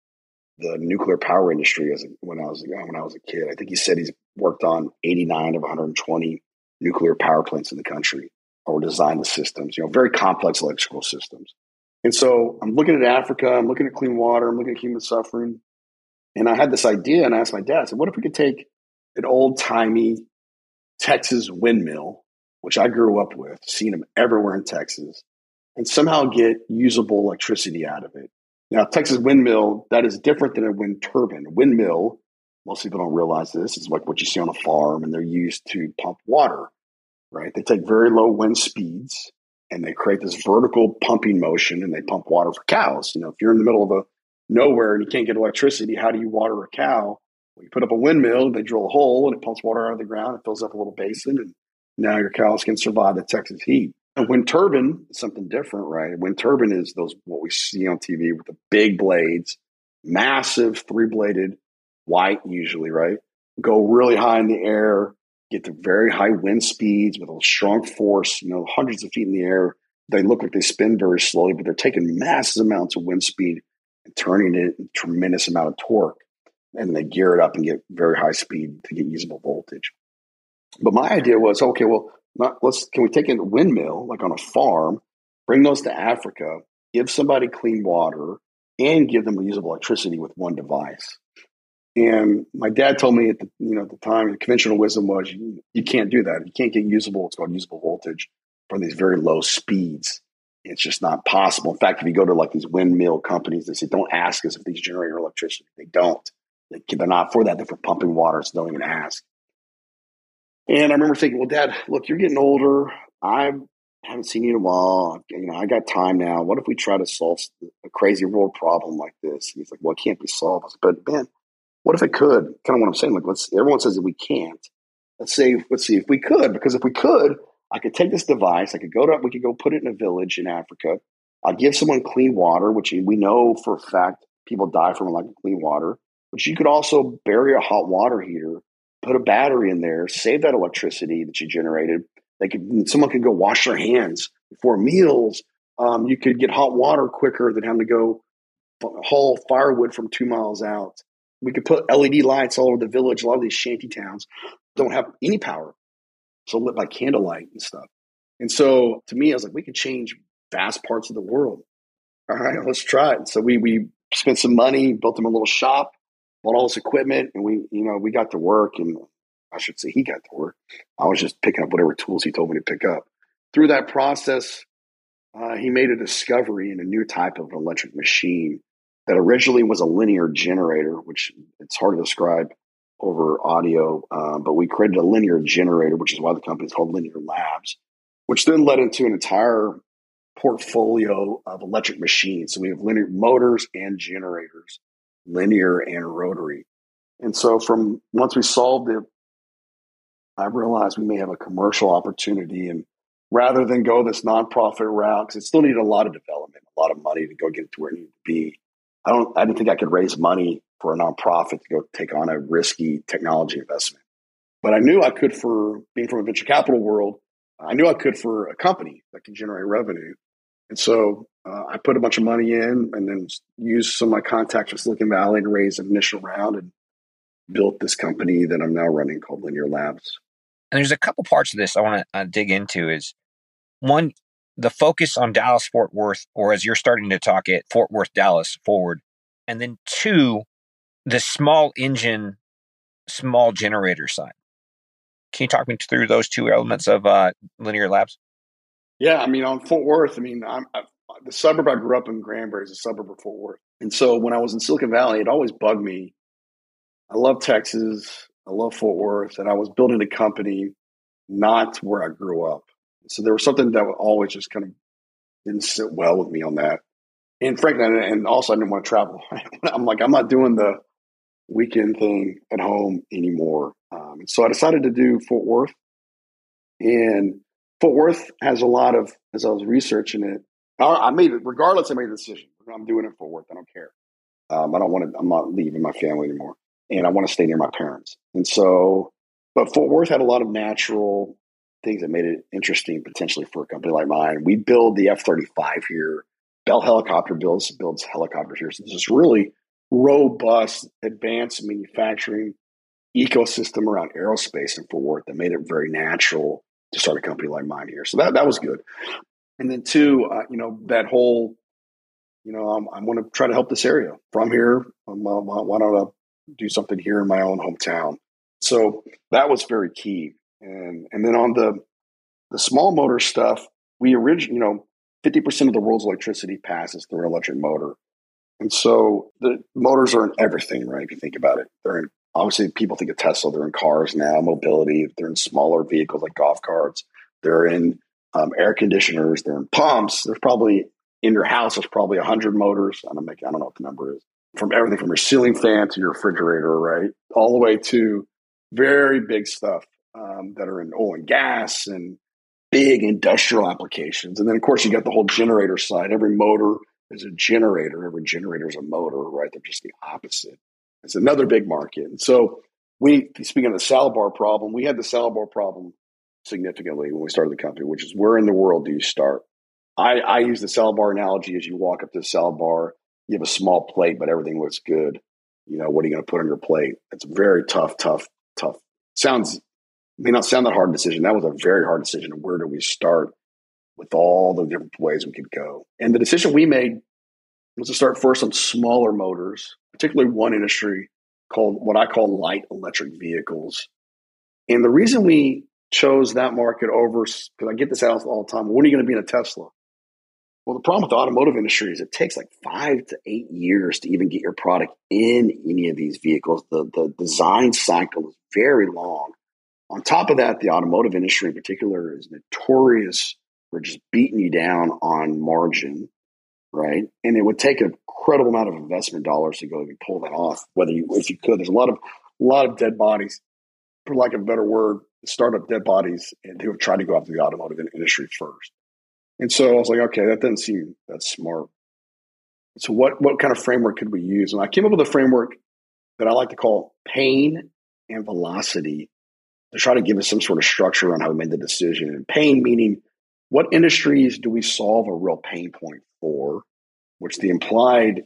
the nuclear power industry as a, when I was when I was a kid. I think he said he's worked on 89 of 120 nuclear power plants in the country or design the systems, you know, very complex electrical systems. And so I'm looking at Africa, I'm looking at clean water, I'm looking at human suffering. And I had this idea and I asked my dad, I said, what if we could take an old timey Texas windmill, which I grew up with, seen them everywhere in Texas, and somehow get usable electricity out of it. Now, Texas windmill, that is different than a wind turbine. Windmill, most people don't realize this, is like what you see on a farm, and they're used to pump water, right? They take very low wind speeds and they create this vertical pumping motion and they pump water for cows. You know, if you're in the middle of a nowhere and you can't get electricity, how do you water a cow? Well, you put up a windmill, they drill a hole and it pumps water out of the ground, it fills up a little basin, and now your cows can survive the Texas heat. A wind turbine is something different, right? A wind turbine is those what we see on TV with the big blades, massive three bladed, white usually, right? Go really high in the air, get to very high wind speeds with a strong force, you know, hundreds of feet in the air. They look like they spin very slowly, but they're taking massive amounts of wind speed and turning it a tremendous amount of torque. And they gear it up and get very high speed to get usable voltage. But my idea was, okay, well, not, let's can we take a windmill like on a farm, bring those to Africa, give somebody clean water, and give them usable electricity with one device. And my dad told me at the you know at the time the conventional wisdom was you, you can't do that. You can't get usable. It's called usable voltage from these very low speeds. It's just not possible. In fact, if you go to like these windmill companies, they say don't ask us if these generate electricity. They don't. They, they're not for that. They're for pumping water, so don't even ask. And I remember thinking, well, Dad, look, you're getting older. I haven't seen you in a while. You know, I got time now. What if we try to solve a crazy world problem like this? he's like, well, it can't be solved. But man, what if it could? Kind of what I'm saying. Like, let's. Everyone says that we can't. Let's say, let's see if we could. Because if we could, I could take this device. I could go to. We could go put it in a village in Africa. I'd give someone clean water, which we know for a fact people die from lack of clean water. But you could also bury a hot water heater, put a battery in there, save that electricity that you generated. They could. Someone could go wash their hands before meals. Um, you could get hot water quicker than having to go haul firewood from two miles out. We could put LED lights all over the village. A lot of these shanty towns don't have any power, so lit by candlelight and stuff. And so to me, I was like, we could change vast parts of the world. All right, let's try it. So we we spent some money, built them a little shop, bought all this equipment, and we you know we got to work. And I should say he got to work. I was just picking up whatever tools he told me to pick up. Through that process, uh, he made a discovery in a new type of electric machine that originally was a linear generator, which it's hard to describe over audio, uh, but we created a linear generator, which is why the company is called Linear Labs, which then led into an entire portfolio of electric machines. So we have linear motors and generators, linear and rotary. And so from once we solved it, I realized we may have a commercial opportunity. And rather than go this nonprofit route, because it still needed a lot of development, a lot of money to go get it to where it needed to be, I don't I didn't think I could raise money for a nonprofit to go take on a risky technology investment. But I knew I could for being from a venture capital world. I knew I could for a company that can generate revenue. And so uh, I put a bunch of money in and then used some of my contacts with Silicon Valley to raise an initial round and built this company that I'm now running called Linear Labs. And there's a couple parts of this I want to uh, dig into is one, the focus on Dallas Fort Worth, or as you're starting to talk it, Fort Worth, Dallas forward. And then two, the small engine, small generator side. Can you talk me through those two elements of uh, Linear Labs? Yeah, I mean, on Fort Worth, I mean, I'm, I, the suburb I grew up in, Granbury, is a suburb of Fort Worth. And so when I was in Silicon Valley, it always bugged me. I love Texas. I love Fort Worth. And I was building a company not where I grew up. So there was something that always just kind of didn't sit well with me on that. And frankly, and also I didn't want to travel. I'm like, I'm not doing the weekend thing at home anymore. Um, so I decided to do Fort Worth. And Fort Worth has a lot of, as I was researching it, I made it, regardless, I made a decision. I'm doing it Fort Worth. I don't care. Um, I don't want to, I'm not leaving my family anymore. And I want to stay near my parents. And so But Fort Worth had a lot of natural things that made it interesting potentially for a company like mine. We build the F 35 here. Bell Helicopter builds, builds helicopters here. So this is really robust, advanced manufacturing ecosystem around aerospace and Fort Worth that made it very natural to start a company like mine here. So that, that was good. And then two, uh, you know, that whole, you know, I'm, I'm going to try to help this area from here. Um, uh, why don't I do something here in my own hometown? So that was very key. And and then on the the small motor stuff, we originally, you know, 50% of the world's electricity passes through an electric motor. And so the motors are in everything, right? If you think about it, they're in obviously people think of Tesla, they're in cars now, mobility, they're in smaller vehicles like golf carts, they're in um, air conditioners, they're in pumps. There's probably in your house, there's probably 100 motors. I don't, make, I don't know what the number is. From everything from your ceiling fan to your refrigerator, right? All the way to very big stuff um, that are in oil and gas and big industrial applications. And then, of course, you got the whole generator side. Every motor is a generator. Every generator is a motor, right? They're just the opposite. It's another big market. And so, we speaking of the salad bar problem, we had the salad bar problem significantly when we started the company, which is where in the world do you start? I, I use the salad bar analogy as you walk up to the salad bar, you have a small plate, but everything looks good. You know, what are you going to put on your plate? It's very tough, tough, tough. Sounds may not sound that hard decision. That was a very hard decision. Where do we start with all the different ways we could go? And the decision we made was to start first on smaller motors, particularly one industry called what I call light electric vehicles. And the reason we chose that market over, because I get this out all the time, when are you going to be in a Tesla? Well, the problem with the automotive industry is it takes like five to eight years to even get your product in any of these vehicles. The, the design cycle is very long. On top of that, the automotive industry in particular is notorious for just beating you down on margin, right? And it would take an incredible amount of investment dollars to go and pull that off. Whether you, if you could, there's a lot of, a lot of dead bodies, for lack of a better word, startup dead bodies, and who have tried to go after the automotive industry first. And so I was like, okay, that doesn't seem that smart. So what what kind of framework could we use? And I came up with a framework that I like to call pain and velocity to try to give us some sort of structure on how we made the decision. And pain meaning what industries do we solve a real pain point for? Which the implied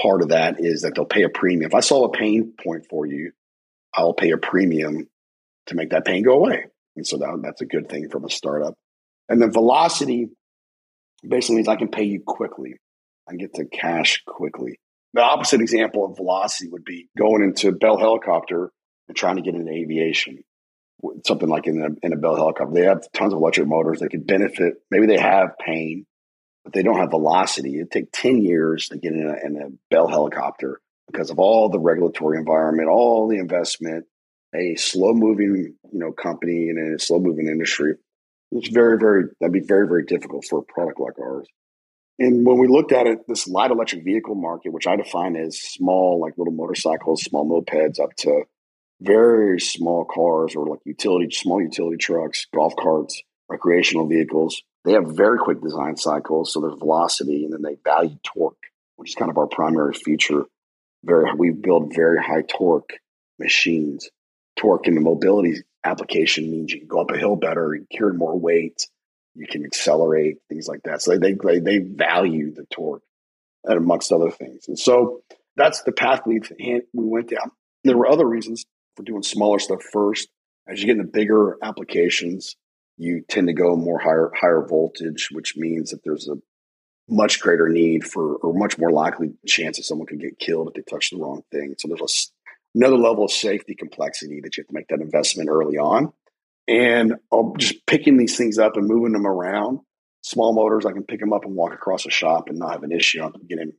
part of that is that they'll pay a premium. If I solve a pain point for you, I'll pay a premium to make that pain go away. And so that, that's a good thing from a startup. And then velocity basically means I can pay you quickly. I can get to cash quickly. The opposite example of velocity would be going into Bell Helicopter and trying to get into aviation something like in a, in a Bell helicopter. They have tons of electric motors. They could benefit. Maybe they have pain, but they don't have velocity. It'd take 10 years to get in a, in a Bell helicopter because of all the regulatory environment, all the investment, a slow moving, you know, company and a slow moving industry. It's very, very, that'd be very, very difficult for a product like ours. And when we looked at it, this light electric vehicle market, which I define as small, like little motorcycles, small mopeds up to very small cars or like utility, small utility trucks, golf carts, recreational vehicles. They have very quick design cycles, so there's velocity, and then they value torque, which is kind of our primary feature. Very, we build very high torque machines. Torque in the mobility application means you can go up a hill better, you carry more weight, you can accelerate, things like that. So they they they value the torque, amongst other things. And so that's the path we we went down. There were other reasons for doing smaller stuff first. As you get into bigger applications, you tend to go more higher higher voltage, which means that there's a much greater need for or much more likely chance that someone could get killed if they touch the wrong thing. So there's a, another level of safety complexity that you have to make that investment early on. And I'm just picking these things up and moving them around. Small motors, I can pick them up and walk across a shop and not have an issue. I'm getting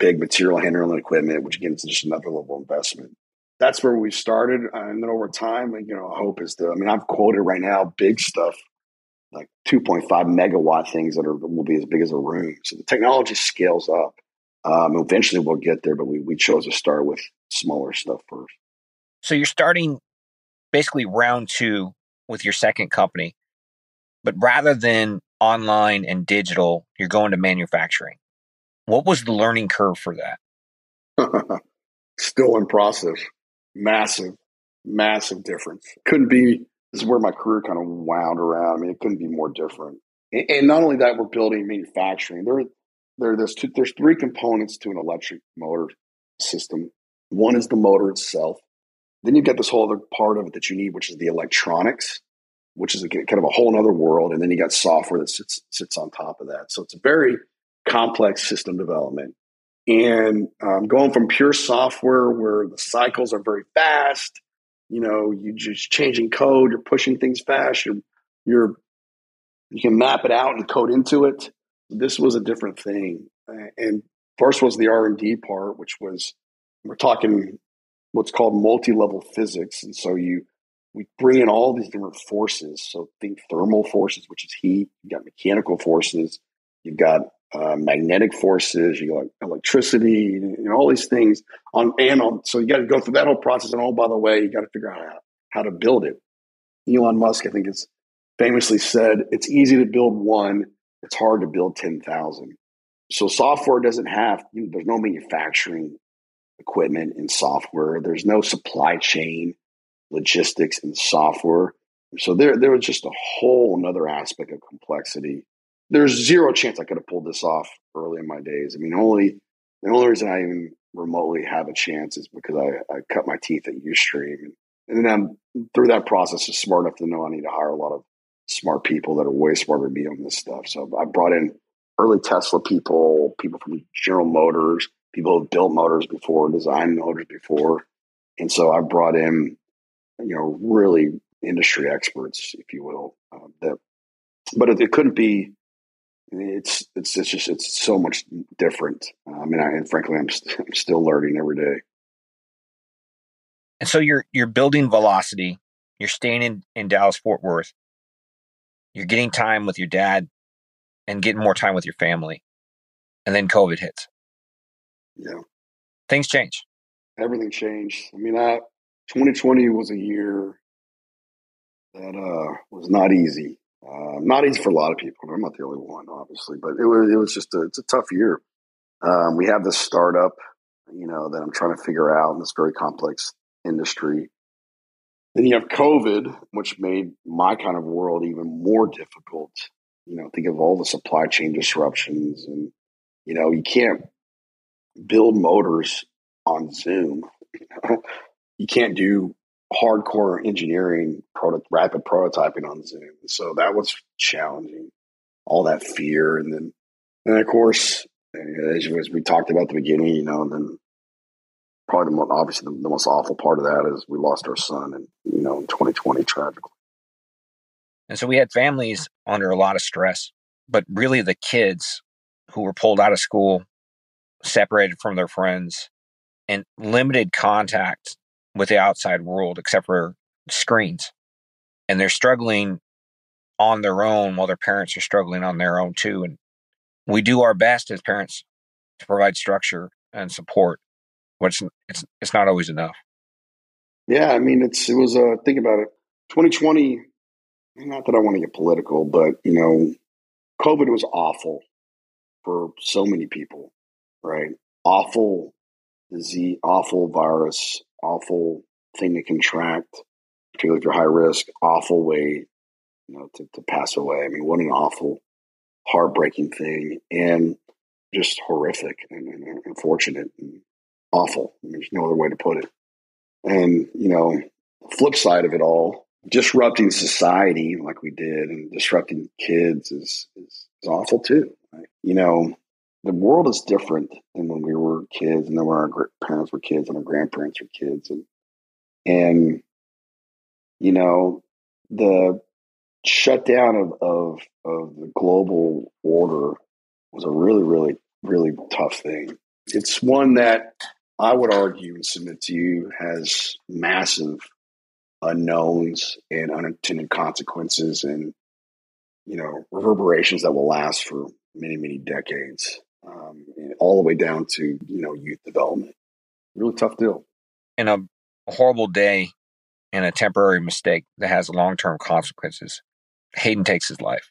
big material handling equipment, which again is just another level of investment that's where we started. And then over time, you know, hope is to, I mean, I've quoted right now big stuff like 2.5 megawatt things that are will be as big as a room. So the technology scales up. Um, eventually we'll get there, but we, we chose to start with smaller stuff first. So you're starting basically round two with your second company, but rather than online and digital, you're going to manufacturing. What was the learning curve for that? Still in process massive, massive difference. Couldn't be. This is where my career kind of wound around. I mean, it couldn't be more different. And, and not only that, we're building manufacturing. There, there, there's two, there's three components to an electric motor system. One is the motor itself. Then you get this whole other part of it that you need, which is the electronics, which is a, kind of a whole other world. And then you got software that sits sits on top of that. So it's a very complex system development. And um, going from pure software where the cycles are very fast, you know, you're just changing code, you're pushing things fast, you're, you're you can map it out and code into it. This was a different thing. And first was the R and D part, which was we're talking what's called multi-level physics, and so you we bring in all these different forces. So think thermal forces, which is heat. you've got mechanical forces. You've got uh, magnetic forces. You got electricity. You know all these things on and on. So you got to go through that whole process. And oh, by the way, you got to figure out how, how to build it. Elon Musk, I think, has famously said, "It's easy to build one. It's hard to build ten thousand. So software doesn't have. You know, there's no manufacturing equipment and software. There's no supply chain logistics and software. So there, there was just a whole another aspect of complexity. There's zero chance I could have pulled this off early in my days. I mean, only the only reason I even remotely have a chance is because I, I cut my teeth at Ustream, and, and then I'm through that process is smart enough to know I need to hire a lot of smart people that are way smarter than me on this stuff. So I brought in early Tesla people, people from General Motors, people who've built motors before, designed motors before. And so I brought in, you know, really industry experts, if you will. Uh, that, but it, it, couldn't be. It's it's it's just it's so much different. I mean, I, and frankly, I'm, st- I'm still learning every day. And so you're you're building velocity. You're staying in in Dallas Fort Worth. You're getting time with your dad, and getting more time with your family, and then COVID hits. Yeah. Things change. Everything changed. I mean, I, 2020 was a year that uh, was not easy. Uh, not easy for a lot of people. I'm not the only one, obviously, but it was it was just a it's a tough year. Um, we have this startup, you know, that I'm trying to figure out in this very complex industry. Then you have COVID, which made my kind of world even more difficult. You know, think of all the supply chain disruptions, and you know, you can't build motors on Zoom. You, know? you can't do hardcore engineering, product, rapid prototyping on Zoom. So that was challenging. All that fear, and then, and of course, as, we talked about at the beginning, you know, then probably the most, obviously the, the, most awful part of that is we lost our son, and you know, in 2020 tragically. And so we had families under a lot of stress, but really the kids who were pulled out of school separated from their friends and limited contact with the outside world except for screens. And they're struggling on their own while their parents are struggling on their own too. And we do our best as parents to provide structure and support, but it's it's, it's not always enough. Yeah, I mean, it's it was. Uh, think about it. 2020. Not that I want to get political, but you know, COVID was awful for so many people right? Awful disease, awful virus, awful thing to contract, particularly if you're high risk, awful way, you know, to, to pass away. I mean, what an awful, heartbreaking thing and just horrific and, and unfortunate and awful. There's no other way to put it. And, you know, flip side of it all, disrupting society like we did and disrupting kids is, is, is awful too. Right? You know, the world is different than when we were kids and then when our parents were kids and our grandparents were kids. And and you know the shutdown of of of the global order was a really really really tough thing. It's one that i would argue and submit to you has massive unknowns and unintended consequences and you know reverberations that will last for many many decades um, all the way down to you know youth development. Really tough deal. In a horrible day and a temporary mistake that has long term consequences, Hayden takes his life.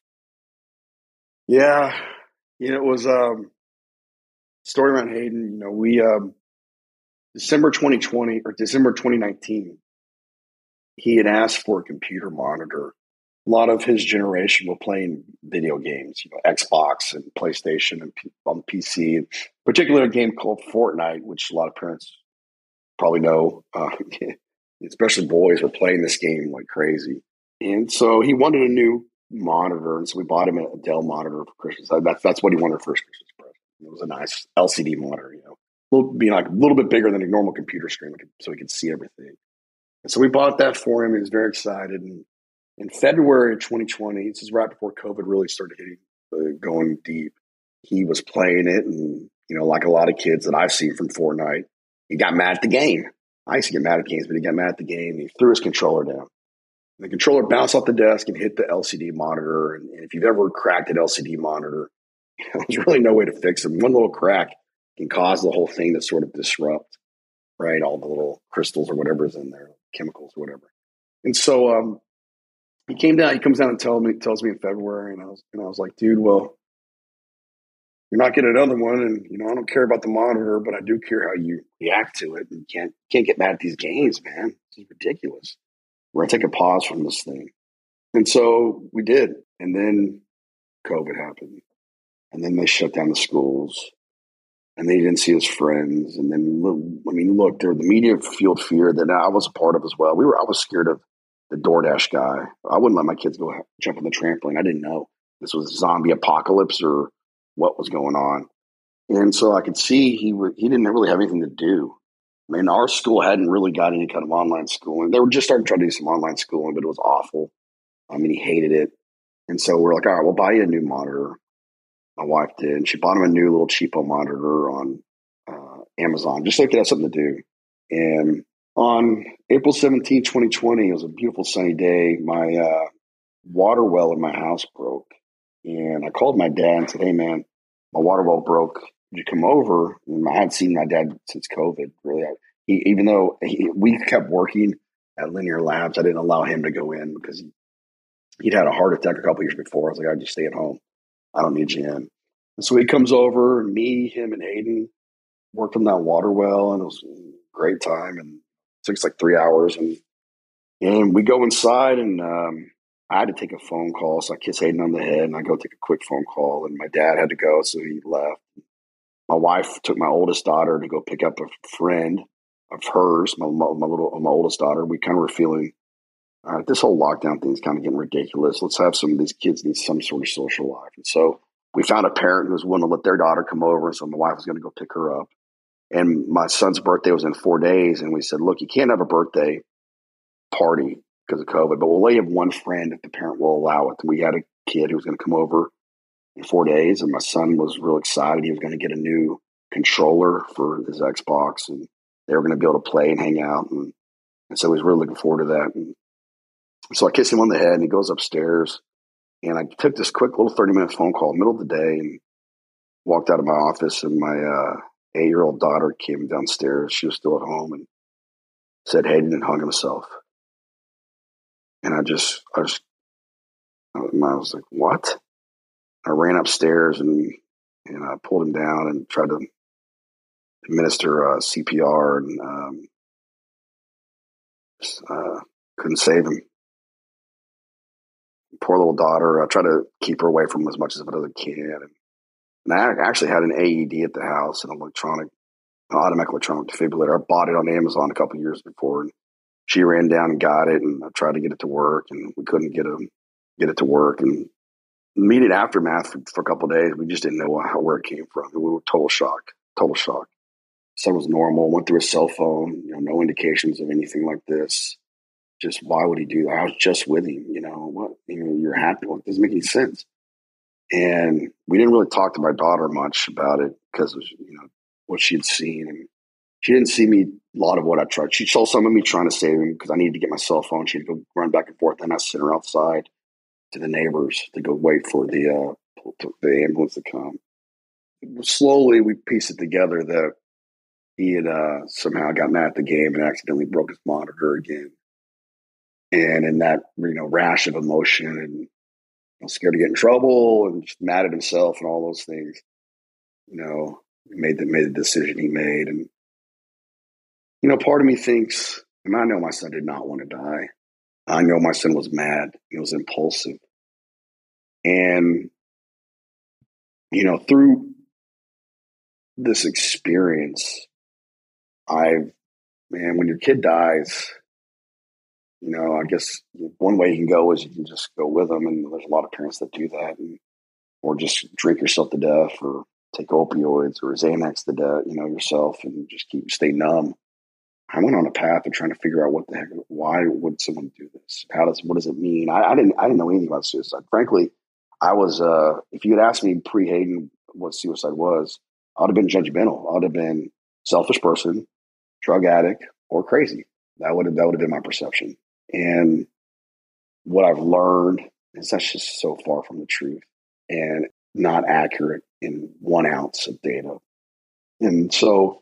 Yeah, you know, it was um, story around Hayden. You know, we um, December 2020 or December 2019, he had asked for a computer monitor. A lot of his generation were playing video games, you know, Xbox and PlayStation and P- on PC, particularly a game called Fortnite, which a lot of parents probably know. Uh, especially boys were playing this game like crazy. And so he wanted a new monitor, and so we bought him a Dell monitor for Christmas. That's that's what he wanted for his Christmas present. It was a nice LCD monitor, you know, little, being like a little bit bigger than a normal computer screen, so he could see everything. And so we bought that for him. He was very excited. And in February of 2020, this is right before COVID really started hitting, uh, going deep. He was playing it, and you know, like a lot of kids that I've seen from Fortnite, he got mad at the game. I used to get mad at games, but he got mad at the game. He threw his controller down. And The controller bounced off the desk and hit the LCD monitor. And, if you've ever cracked an LCD monitor, you know, there's really no way to fix it. One little crack can cause the whole thing to sort of disrupt, right? All the little crystals or whatever is in there, chemicals or whatever. And so um, he came down. He comes down and tells me tells me in February, and I was and I was like, dude, well, you're not getting another one, and you know I don't care about the monitor, but I do care how you react to it. And you can't can't get mad at these games, man. It's ridiculous. We're gonna take a pause from this thing, and so we did. And then COVID happened, and then they shut down the schools, and they didn't see his friends. And then I mean, look, there the media fueled fear that I was a part of as well. We were I was scared of the DoorDash guy. I wouldn't let my kids go jump on the trampoline. I didn't know this was zombie apocalypse or what was going on. And so I could see he w- he didn't really have anything to do. I mean, our school hadn't really got any kind of online schooling. They were just starting to try to do some online schooling, but it was awful. I mean, he hated it. And so we're like, all right, we'll buy you a new monitor. My wife did. And she bought him a new little cheapo monitor on uh, Amazon, just so he could have something to do. And on April 17, 2020, it was a beautiful sunny day. My uh, water well in my house broke. And I called my dad and said, Hey, man, my water well broke. Would you come over? And I hadn't seen my dad since COVID, really. He, even though he, we kept working at Linear Labs, I didn't allow him to go in because he, would had a heart attack a couple years before. I was like, I just stay at home. I don't need you in. And so he comes over, and me, him, and Hayden worked on that water well, and it was a great time. And took us like three hours. And and we go inside, and um, I had to take a phone call, so I kiss Hayden on the head, and I go take a quick phone call. And my dad had to go, so he left. My wife took my oldest daughter to go pick up a friend of hers, my, my, little my oldest daughter. We kind of were feeling uh, this whole lockdown thing is kind of getting ridiculous. Let's have some of these kids need some sort of social life. And so we found a parent who was willing to let their daughter come over. So my wife was going to go pick her up. And my son's birthday was in four days. And we said, look, you can't have a birthday party because of COVID, but we'll let you have one friend if the parent will allow it. We had a kid who was going to come over in four days, and my son was real excited. He was going to get a new controller for his Xbox, and they were going to be able to play and hang out. And, and so he was really looking forward to that. And so I kissed him on the head, and he goes upstairs. And I took this quick little 30 minute phone call middle of the day and walked out of my office, and my uh, eight year old daughter came downstairs. She was still at home and said Hayden and hung himself. And I just, I just, I was like, what? I ran upstairs and, and I pulled him down and tried to administer uh, CPR and um, uh, couldn't save him. Poor little daughter. I tried to keep her away from him as much as I can. And, and I actually had an AED at the house, an electronic, an automatic electronic defibrillator. I bought it on Amazon a couple years before, and she ran down and got it, and I tried to get it to work, and we couldn't get it get it to work. And immediate aftermath for, for a couple days, we just didn't know how, where it came from. We were total shock, total shock. Son was normal, went through a cell phone, you know, no indications of anything like this. Just why would he do that? I was just with him, you know, what, you know, you're happy. Well, it doesn't make any sense. And we didn't really talk to my daughter much about it because of, you know, what she had seen. And she didn't see me a lot of what I tried. She saw some of me trying to save him because I needed to get my cell phone. She'd go run back and forth, and I sent her outside to the neighbors to go wait for the uh, the ambulance to come. Slowly, we pieced it together that he had uh, somehow got mad at the game and accidentally broke his monitor again. And in that, you know, rash of emotion and scared to get in trouble and just mad at himself and all those things, you know, made the made the decision he made. And you know, part of me thinks, and I know my son did not want to die. I know my son was mad. He was impulsive. And, you know, through this experience, I've, man, when your kid dies, you know, I guess one way you can go is you can just go with them. And there's a lot of parents that do that. And, or just drink yourself to death or take opioids or Xanax to death, you know, yourself and just keep, stay numb. I went on a path of trying to figure out what the heck, why would someone do this? How does, what does it mean? I, I didn't, I didn't know anything about suicide. Frankly, I was, uh, if you had asked me pre Hayden what suicide was, I would have been judgmental. I would have been selfish person, drug addict, or crazy. That would have, that would have been my perception. And what I've learned is that's just so far from the truth and not accurate in one ounce of data. And so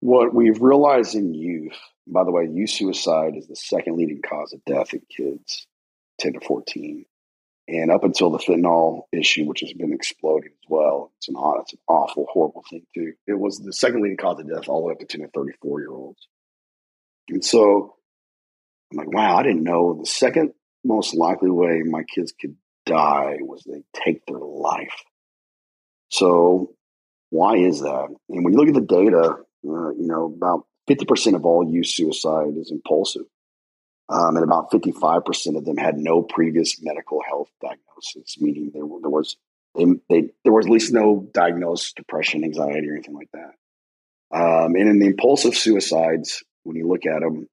what we've realized in youth, by the way, youth suicide is the second leading cause of death in kids 10 to 14. And up until the fentanyl issue, which has been exploding as well, it's an, it's an awful, horrible thing too. It was the second leading cause of death all the way up to 10 to 34 year olds. And so I'm like, wow, I didn't know the second most likely way my kids could die was they take their life. So why is that? And when you look at the data, uh, you know, about 50% of all youth suicide is impulsive. Um, and about 55% of them had no previous medical health diagnosis, meaning there, there was they, they, there was at least no diagnosed depression, anxiety, or anything like that. Um, and in the impulsive suicides, when you look at them,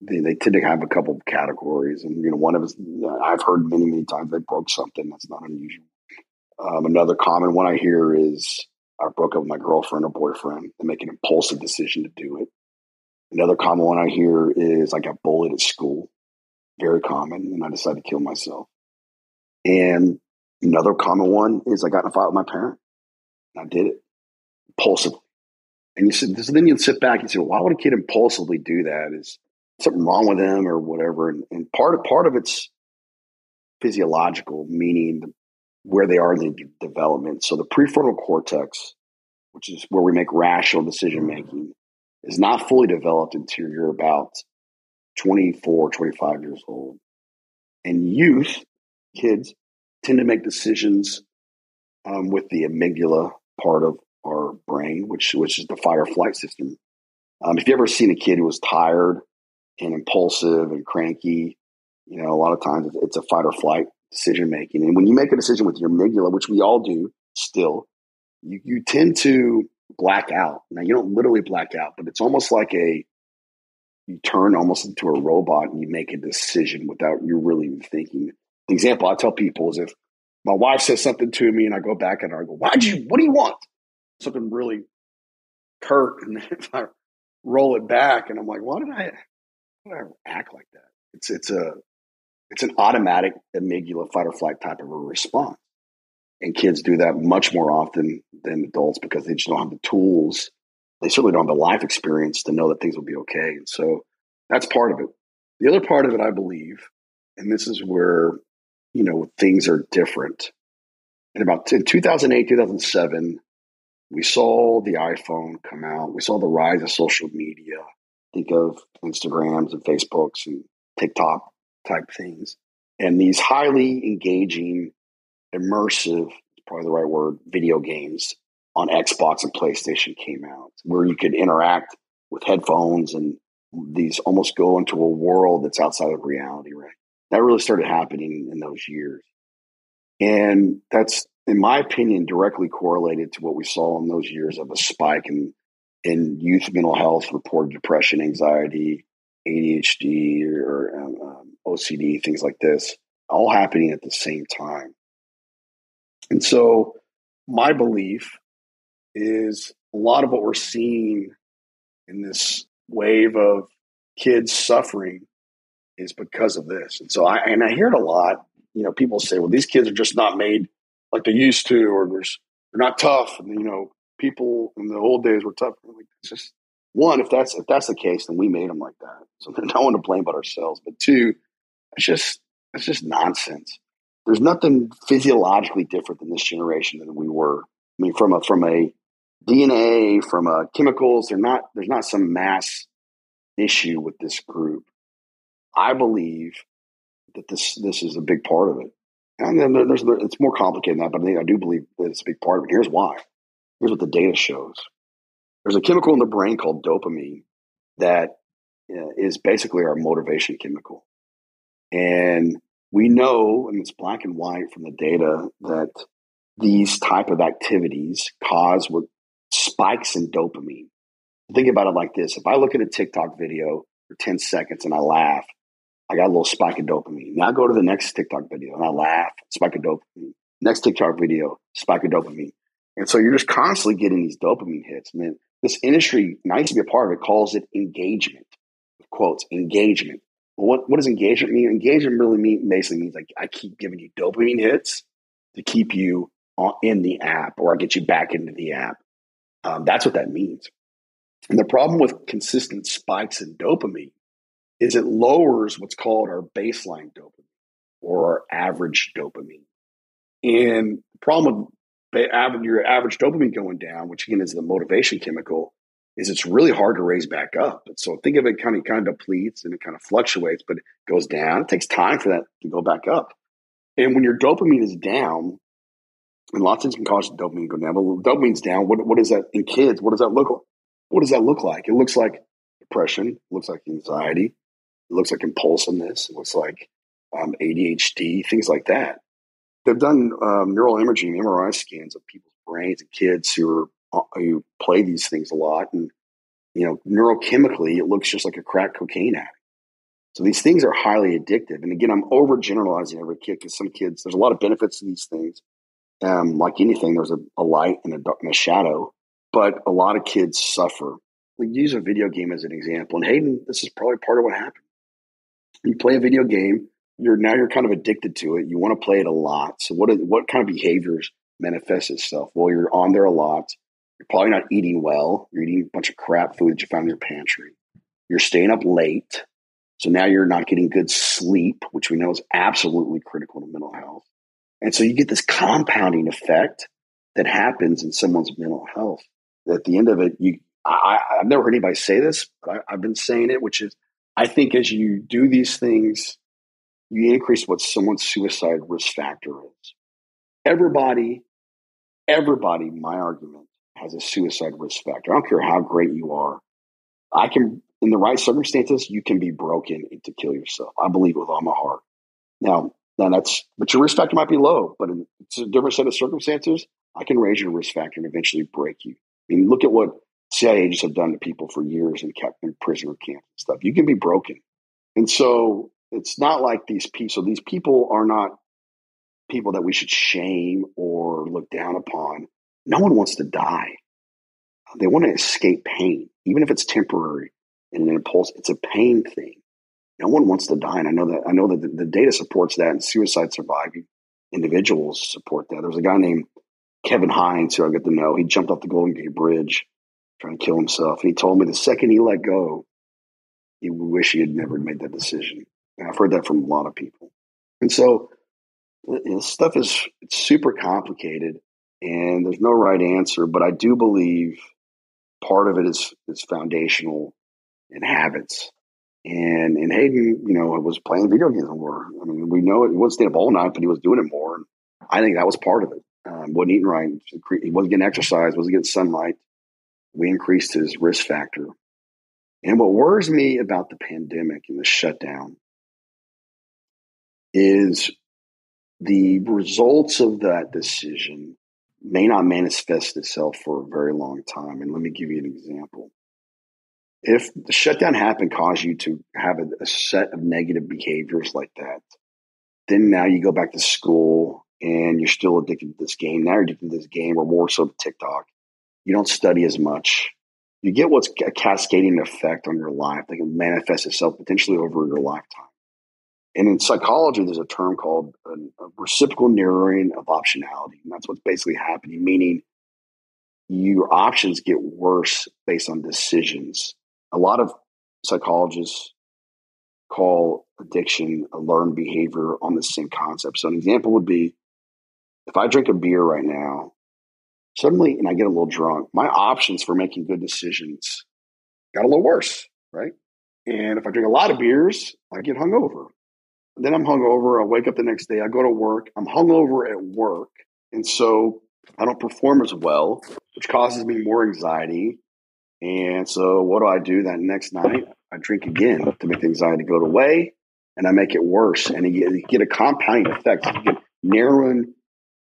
they, they tend to have a couple of categories. And you know, one of us I've heard many, many times they broke something. That's not unusual. Um, another common one I hear is I broke up with my girlfriend or boyfriend and make an impulsive decision to do it. Another common one I hear is I got bullied at school, very common, and I decided to kill myself. And another common one is I got in a fight with my parent. And I did it impulsively. And you said, so then you sit back and say, well, why would a kid impulsively do that? Is something wrong with them or whatever? And, and part of part of it's physiological, meaning where they are in the development. So the prefrontal cortex, which is where we make rational decision making, is not fully developed until you're about 24, 25 years old. And youth, kids, tend to make decisions um, with the amygdala part of our brain, which which is the fight or flight system. Um, if you ever seen a kid who was tired and impulsive and cranky, you know, a lot of times it's a fight or flight decision making. And when you make a decision with your amygdala, which we all do still, you, you tend to black out. Now, you don't literally black out, but it's almost like a, you turn almost into a robot and you make a decision without you really thinking. The example I tell people is if my wife says something to me and I go back and I go, why'd you, what do you want? Something really curt. And if I roll it back and I'm like, why did I, I act like that? It's, it's a, it's an automatic amygdala fight or flight type of a response. And kids do that much more often than adults because they just don't have the tools. They certainly don't have the life experience to know that things will be okay. And so that's part of it. The other part of it, I believe, and this is where, you know, things are different. In about in 2008, 2007, we saw the iPhone come out. We saw the rise of social media. Think of Instagrams and Facebooks and TikTok type things. And these highly engaging, immersive, probably the right word, video games on Xbox and PlayStation came out where you could interact with headphones and these almost go into a world that's outside of reality, right? That really started happening in those years. And that's, in my opinion, directly correlated to what we saw in those years of a spike in, in youth mental health, reported depression, anxiety, ADHD, or um, um OCD, things like this, all happening at the same time. And so, my belief is a lot of what we're seeing in this wave of kids suffering is because of this. And so, I and I hear it a lot. You know, people say, "Well, these kids are just not made like they used to, or they're not tough." And you know, people in the old days were tough. Like, it's just one, if that's if that's the case, then we made them like that. So there's no one to blame but ourselves. But two, it's just it's just nonsense. There's nothing physiologically different than this generation than we were. I mean, from a from a DNA, from a chemicals, they're not there's not some mass issue with this group. I believe that this this is a big part of it. And then there's it's more complicated than that, but I, think, I do believe that it's a big part of it. Here's why. Here's what the data shows. There's a chemical in the brain called dopamine that uh, basically our motivation chemical. And we know, and it's black and white from the data, that these type of activities cause what spikes in dopamine. Think about it like this. If I look at a TikTok video for 10 seconds and I laugh, I got a little spike of dopamine. Now I go to the next TikTok video and I laugh, spike of dopamine. Next TikTok video, spike of dopamine. And so you're just constantly getting these dopamine hits. Then this industry, nice to be a part of it, calls it engagement. Quotes, engagement. What, what does engagement mean? Engagement really mean, basically means like I keep giving you dopamine hits to keep you on, in the app or I get you back into the app. Um, that's what that means. And the problem with consistent spikes in dopamine is it lowers what's called our baseline dopamine or our average dopamine. And the problem your average dopamine going down, which again is the motivation chemical, is it's really hard to raise back up. And so think of it kind of kind of depletes and it kind of fluctuates, but it goes down. It takes time for that to go back up. And when your dopamine is down, and lots of things can cause dopamine to go down, but dopamine's down, what, what is that in kids? What does that look like? What does that look like? It looks like depression, it looks like anxiety, it looks like impulsiveness, it looks like um, ADHD, things like that. They've done um, neural imaging, MRI scans of people's brains and kids who are uh, who play these things a lot, and you know, neurochemically, it looks just like a crack cocaine addict. So these things are highly addictive. And again, I'm overgeneralizing every kid because some kids, there's a lot of benefits to these things. Um, like anything, there's a, a light and a, and a, shadow, but a lot of kids suffer. We use a video game as an example. And Hayden, this is probably part of what happened. You play a video game, you're now you're kind of addicted to it. You want to play it a lot. So what, what kind of behaviors manifest itself? Well, you're on there a lot. You're probably not eating well. You're eating a bunch of crap food that you found in your pantry. You're staying up late. So now you're not getting good sleep, which we know is absolutely critical to mental health. And so you get this compounding effect that happens in someone's mental health. At the end of it, you I, have never heard anybody say this, but I, I've been saying it, which is I think as you do these things, you increase what someone's suicide risk factor is. Everybody, everybody, my argument, has a suicide risk factor. I don't care how great you are. I can, in the right circumstances, you can be broken to kill yourself. I believe with all my heart. Now, then that's, but your risk factor might be low, but in, it's a different set of circumstances. I can raise your risk factor and eventually break you. I mean, look at what CIA agents have done to people for years and kept in prisoner camps and stuff. You can be broken. And so it's not like these people, so these people are not people that we should shame or look down upon. No one wants to die. They want to escape pain, even if it's temporary and an impulse. It's a pain thing. No one wants to die, and I know that. I know that the, the data supports that, and suicide surviving individuals support that. There's a guy named Kevin Hines who I get to know. He jumped off the Golden Gate Bridge trying to kill himself, and he told me the second he let go, he wish he had never made that decision. And I've heard that from a lot of people. And so this stuff is it's super complicated and there's no right answer, but I do believe part of it is is foundational in habits. And and Hayden, you know, was playing video games more. I mean, we know it, he wasn't staying up all night, but he was doing it more. And I think that was part of it. Um, wasn't eating right. He wasn't getting exercise. Wasn't getting sunlight. We increased his risk factor. And what worries me about the pandemic and the shutdown is the results of that decision may not manifest itself for a very long time. And let me give you an example. If the shutdown happened, caused you to have a, a set of negative behaviors like that, then now you go back to school and you're still addicted to this game. Now you're addicted to this game or more so to TikTok. You don't study as much. You get what's a cascading effect on your life that can manifest itself potentially over your lifetime. And in psychology, there's a term called a, a reciprocal narrowing of optionality. And that's what's basically happening, meaning your options get worse based on decisions. A lot of psychologists call addiction a learned behavior on the same concept. So, an example would be if I drink a beer right now, suddenly, and I get a little drunk, my options for making good decisions got a little worse, right? And if I drink a lot of beers, I get hungover. Then I'm hungover. I wake up the next day. I go to work. I'm hungover at work. And so I don't perform as well, which causes me more anxiety. And so what do I do that next night? I drink again to make the anxiety go away and I make it worse. And you get, a compounding effect. You get narrowing,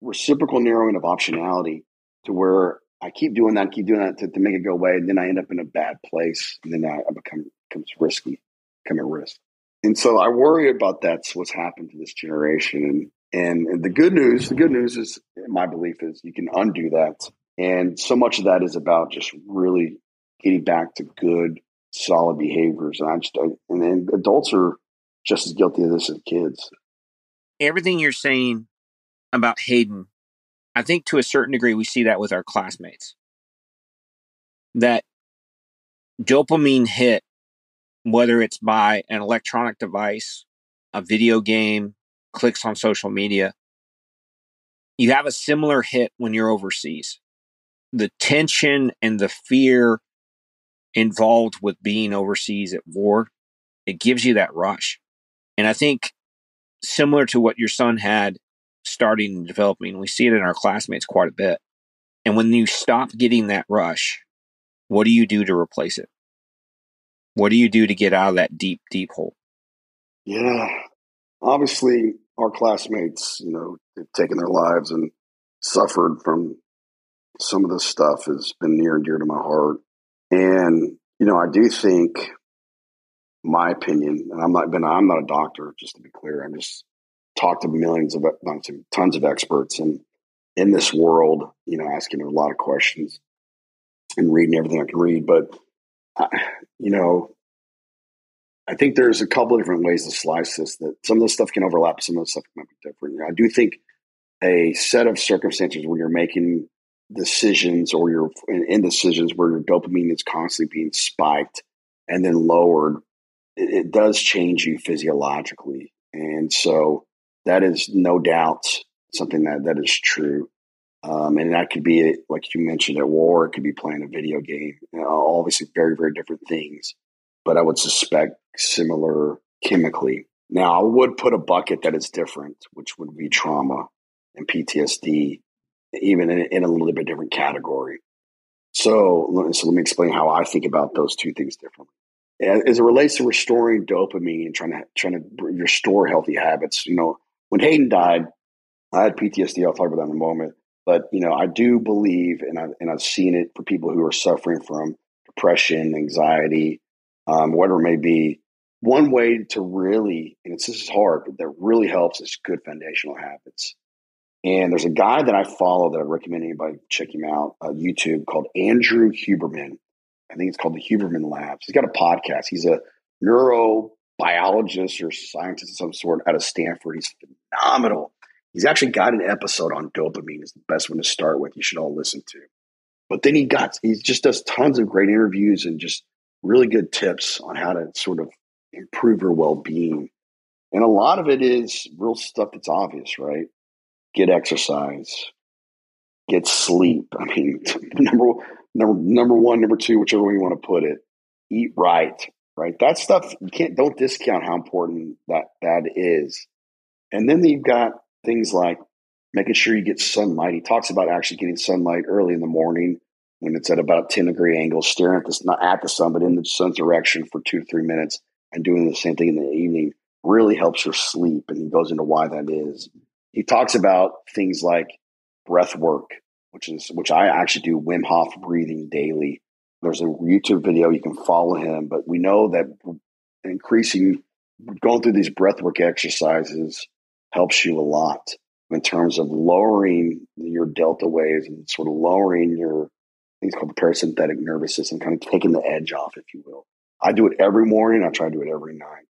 reciprocal narrowing of optionality to where I keep doing that, keep doing that to, to make it go away. And then I end up in a bad place. And then I, I become becomes risky, become a risk. And so I worry about that's what's happened to this generation. And, and the good news, the good news is, my belief is you can undo that. And so much of that is about just really getting back to good, solid behaviors. And I just, I, and, and adults are just as guilty of this as kids. Everything you're saying about Hayden, I think to a certain degree, we see that with our classmates. That dopamine hit, whether it's by an electronic device, a video game, clicks on social media, you have a similar hit when you're overseas. The tension and the fear involved with being overseas at war, it gives you that rush. And I think similar to what your son had starting and developing, we see it in our classmates quite a bit. And when you stop getting that rush, what do you do to replace it? What do you do to get out of that deep, deep hole? Yeah. Obviously, our classmates, you know, have taken their lives and suffered from some of this stuff has been near and dear to my heart. And, you know, I do think my opinion, and I'm not been I'm not a doctor, just to be clear. I'm just talked to millions of tons of experts and in this world, you know, asking a lot of questions and reading everything I can read. But you know, I think there's a couple of different ways to slice this. That some of the stuff can overlap, some of the stuff might be different. I do think a set of circumstances where you're making decisions or you're in, in decisions where your dopamine is constantly being spiked and then lowered it, it does change you physiologically. And so that is no doubt something that, that is true. Um, and that could be, like you mentioned, at war, it could be playing a video game. You know, obviously, very, very different things. But I would suspect similar chemically. Now, I would put a bucket that is different, which would be trauma and PTSD, even in, in a little bit different category. So, so let me explain how I think about those two things differently as it relates to restoring dopamine and trying to trying to restore healthy habits. You know, when Hayden died, I had PTSD. I'll talk about that in a moment. But you know, I do believe, and I've and I've seen it for people who are suffering from depression, anxiety, um, whatever it may be. One way to really, and it's this is hard, but that really helps is good foundational habits. And there's a guy that I follow that I recommend anybody check him out on YouTube called Andrew Huberman. I think it's called the Huberman Labs. He's got a podcast. He's a neurobiologist or scientist of some sort out of Stanford. He's phenomenal. He's actually got an episode on dopamine. Is the best one to start with. You should all listen to. But then he got he just does tons of great interviews and just really good tips on how to sort of improve your well being. And a lot of it is real stuff that's obvious, right? Get exercise, get sleep. I mean, number number number one, number two, whichever way you want to put it, eat right, right? That stuff you can't don't discount how important that that is. And then you've got things like making sure you get sunlight. He talks about actually getting sunlight early in the morning when it's at about 10 degree angle, staring at this not at the sun, but in the sun's direction for two to three minutes and doing the same thing in the evening really helps your sleep. And he goes into why that is. He talks about things like breath work which is which I actually do Wim Hof breathing daily. There's a YouTube video you can follow him, but we know that increasing going through these breathwork exercises helps you a lot in terms of lowering your delta waves and sort of lowering your things called the parasympathetic nervous system, kind of taking the edge off, if you will. I do it every morning. I try to do it every night.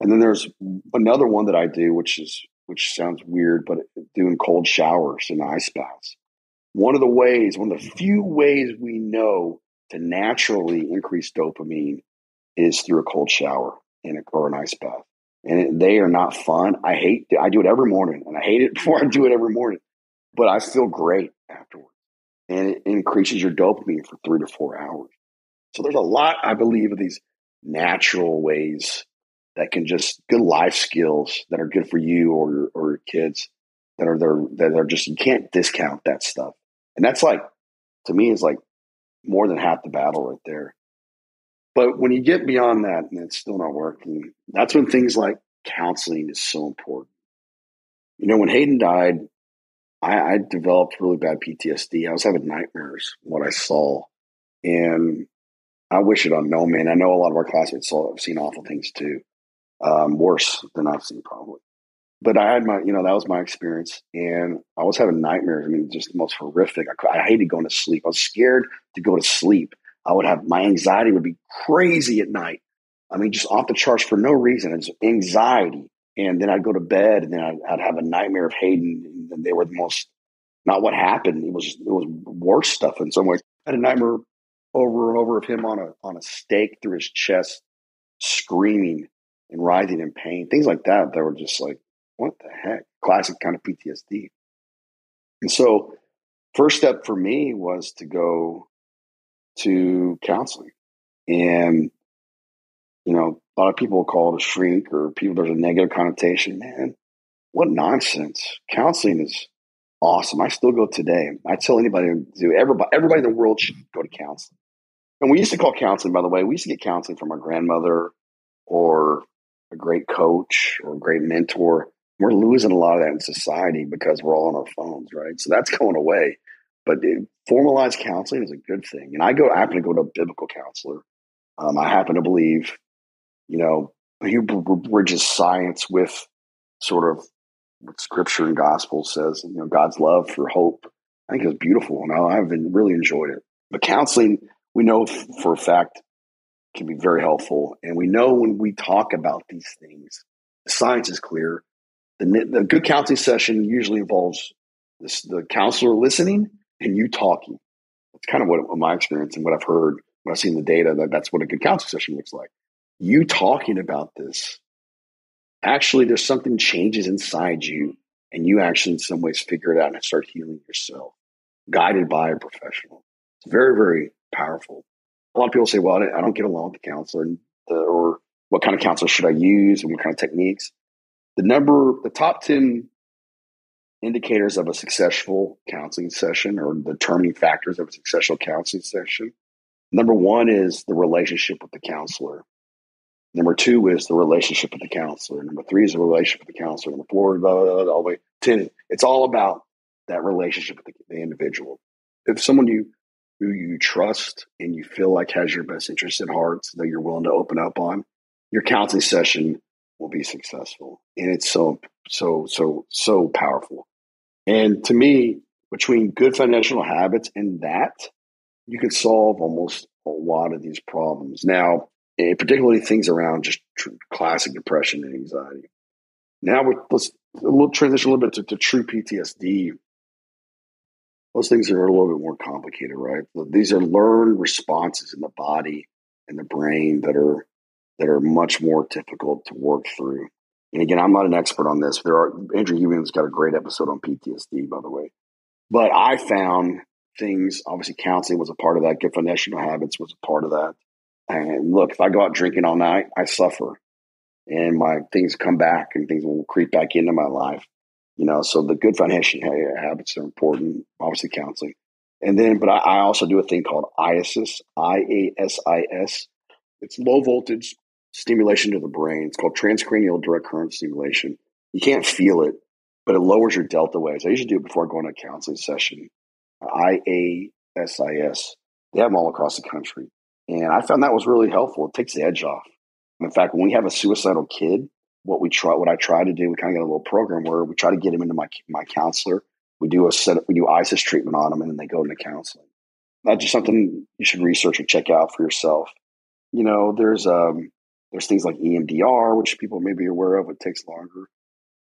And then there's another one that I do, which is which sounds weird, but doing cold showers and ice baths. One of the ways, one of the few ways we know to naturally increase dopamine is through a cold shower and a, or an ice bath. And they are not fun. I hate, I do it every morning and I hate it before I do it every morning, but I feel great afterwards. And it increases your dopamine for three to four hours. So there's a lot, I believe, of these natural ways that can just good life skills that are good for you or your, or your kids that are there that are just you can't discount that stuff. And that's like to me is like more than half the battle right there. But when you get beyond that and it's still not working, that's when things like counseling is so important. You know, when Hayden died, I, I developed really bad PTSD. I was having nightmares what I saw. And I wish it on no man. I know a lot of our classmates saw have seen awful things too. Um, worse than I've seen probably. But I had my, you know, that was my experience, and I was having nightmares. I mean, just the most horrific. I, I hated going to sleep. I was scared to go to sleep. I would have my anxiety would be crazy at night. I mean, just off the charts for no reason. It's anxiety. And then I'd go to bed and then I'd, I'd, have a nightmare of Hayden. And they were the most, not what happened. It was, it was worse stuff in some ways. I had a nightmare over and over of him on a, on a stake through his chest, screaming and writhing in pain, things like that. That were just like, what the heck? Classic kind of PTSD. And so, first step for me was to go to counseling. And, you know, a lot of people call it a shrink or people, there's a negative connotation. Man, what nonsense. Counseling is awesome. I still go today. I tell anybody to everybody, everybody in the world should go to counseling. And we used to call counseling, by the way, we used to get counseling from our grandmother or a great coach or a great mentor. We're losing a lot of that in society because we're all on our phones, right? So that's going away. But formalized counseling is a good thing. And I go, I happen to go to a biblical counselor. Um, I happen to believe, you know, he bridges science with sort of what scripture and gospel says, you know, God's love for hope. I think it's beautiful. And I've been really enjoyed it. But counseling, we know for a fact, can be very helpful. And we know when we talk about these things, the science is clear. The, the good counseling session usually involves this, the counselor listening and you talking. That's kind of what my experience and what I've heard when I've seen the data that that's what a good counseling session looks like. You talking about this, actually, there's something changes inside you, and you actually, in some ways, figure it out and start healing yourself, guided by a professional. It's very, very powerful. A lot of people say, "Well, I don't get along with the counselor," or "What kind of counselor should I use, and what kind of techniques?" The number, the top ten indicators of a successful counseling session or determining factors of a successful counseling session. Number one is the relationship with the counselor. Number two is the relationship with the counselor. Number three is the relationship with the counselor. Number four, blah, blah, blah, all the way ten. It's all about that relationship with the, the individual. If someone you who you trust and you feel like has your best interest at heart, that you're willing to open up on, your counseling session will be successful. And it's so, so, so, so powerful. And to me, between good financial habits and that, you can solve almost a lot of these problems. Now, eh, particularly things around just tr- classic depression and anxiety. Now, with, let's we'll transition a little bit to, to true PTSD. Those things are a little bit more complicated, right? These are learned responses in the body and the brain that are that are much more difficult to work through. And again, I'm not an expert on this. There are Andrew Huberman's got a great episode on PTSD, by the way. But I found things. Obviously, counseling was a part of that. Good foundational habits was a part of that. And look, if I go out drinking all night, I suffer, and my things come back, and things will creep back into my life. You know, so the good foundational habits are important. Obviously, counseling, and then, but I, I also do a thing called IASIS, I A S I S. It's low voltage stimulation to the brain. It's called transcranial direct current stimulation. You can't feel it, but it lowers your delta waves. I usually do it before I go a counseling session. IASIS. They have them all across the country. And I found that was really helpful. It takes the edge off. In fact, when we have a suicidal kid, what we try, what I try to do, we kind of get a little program where we try to get him into my my counselor. We do a set, we do IASIS treatment on them, and then they go into counseling. That's just something you should research or check out for yourself. You know, there's um, there's things like EMDR, which people may be aware of. It takes longer.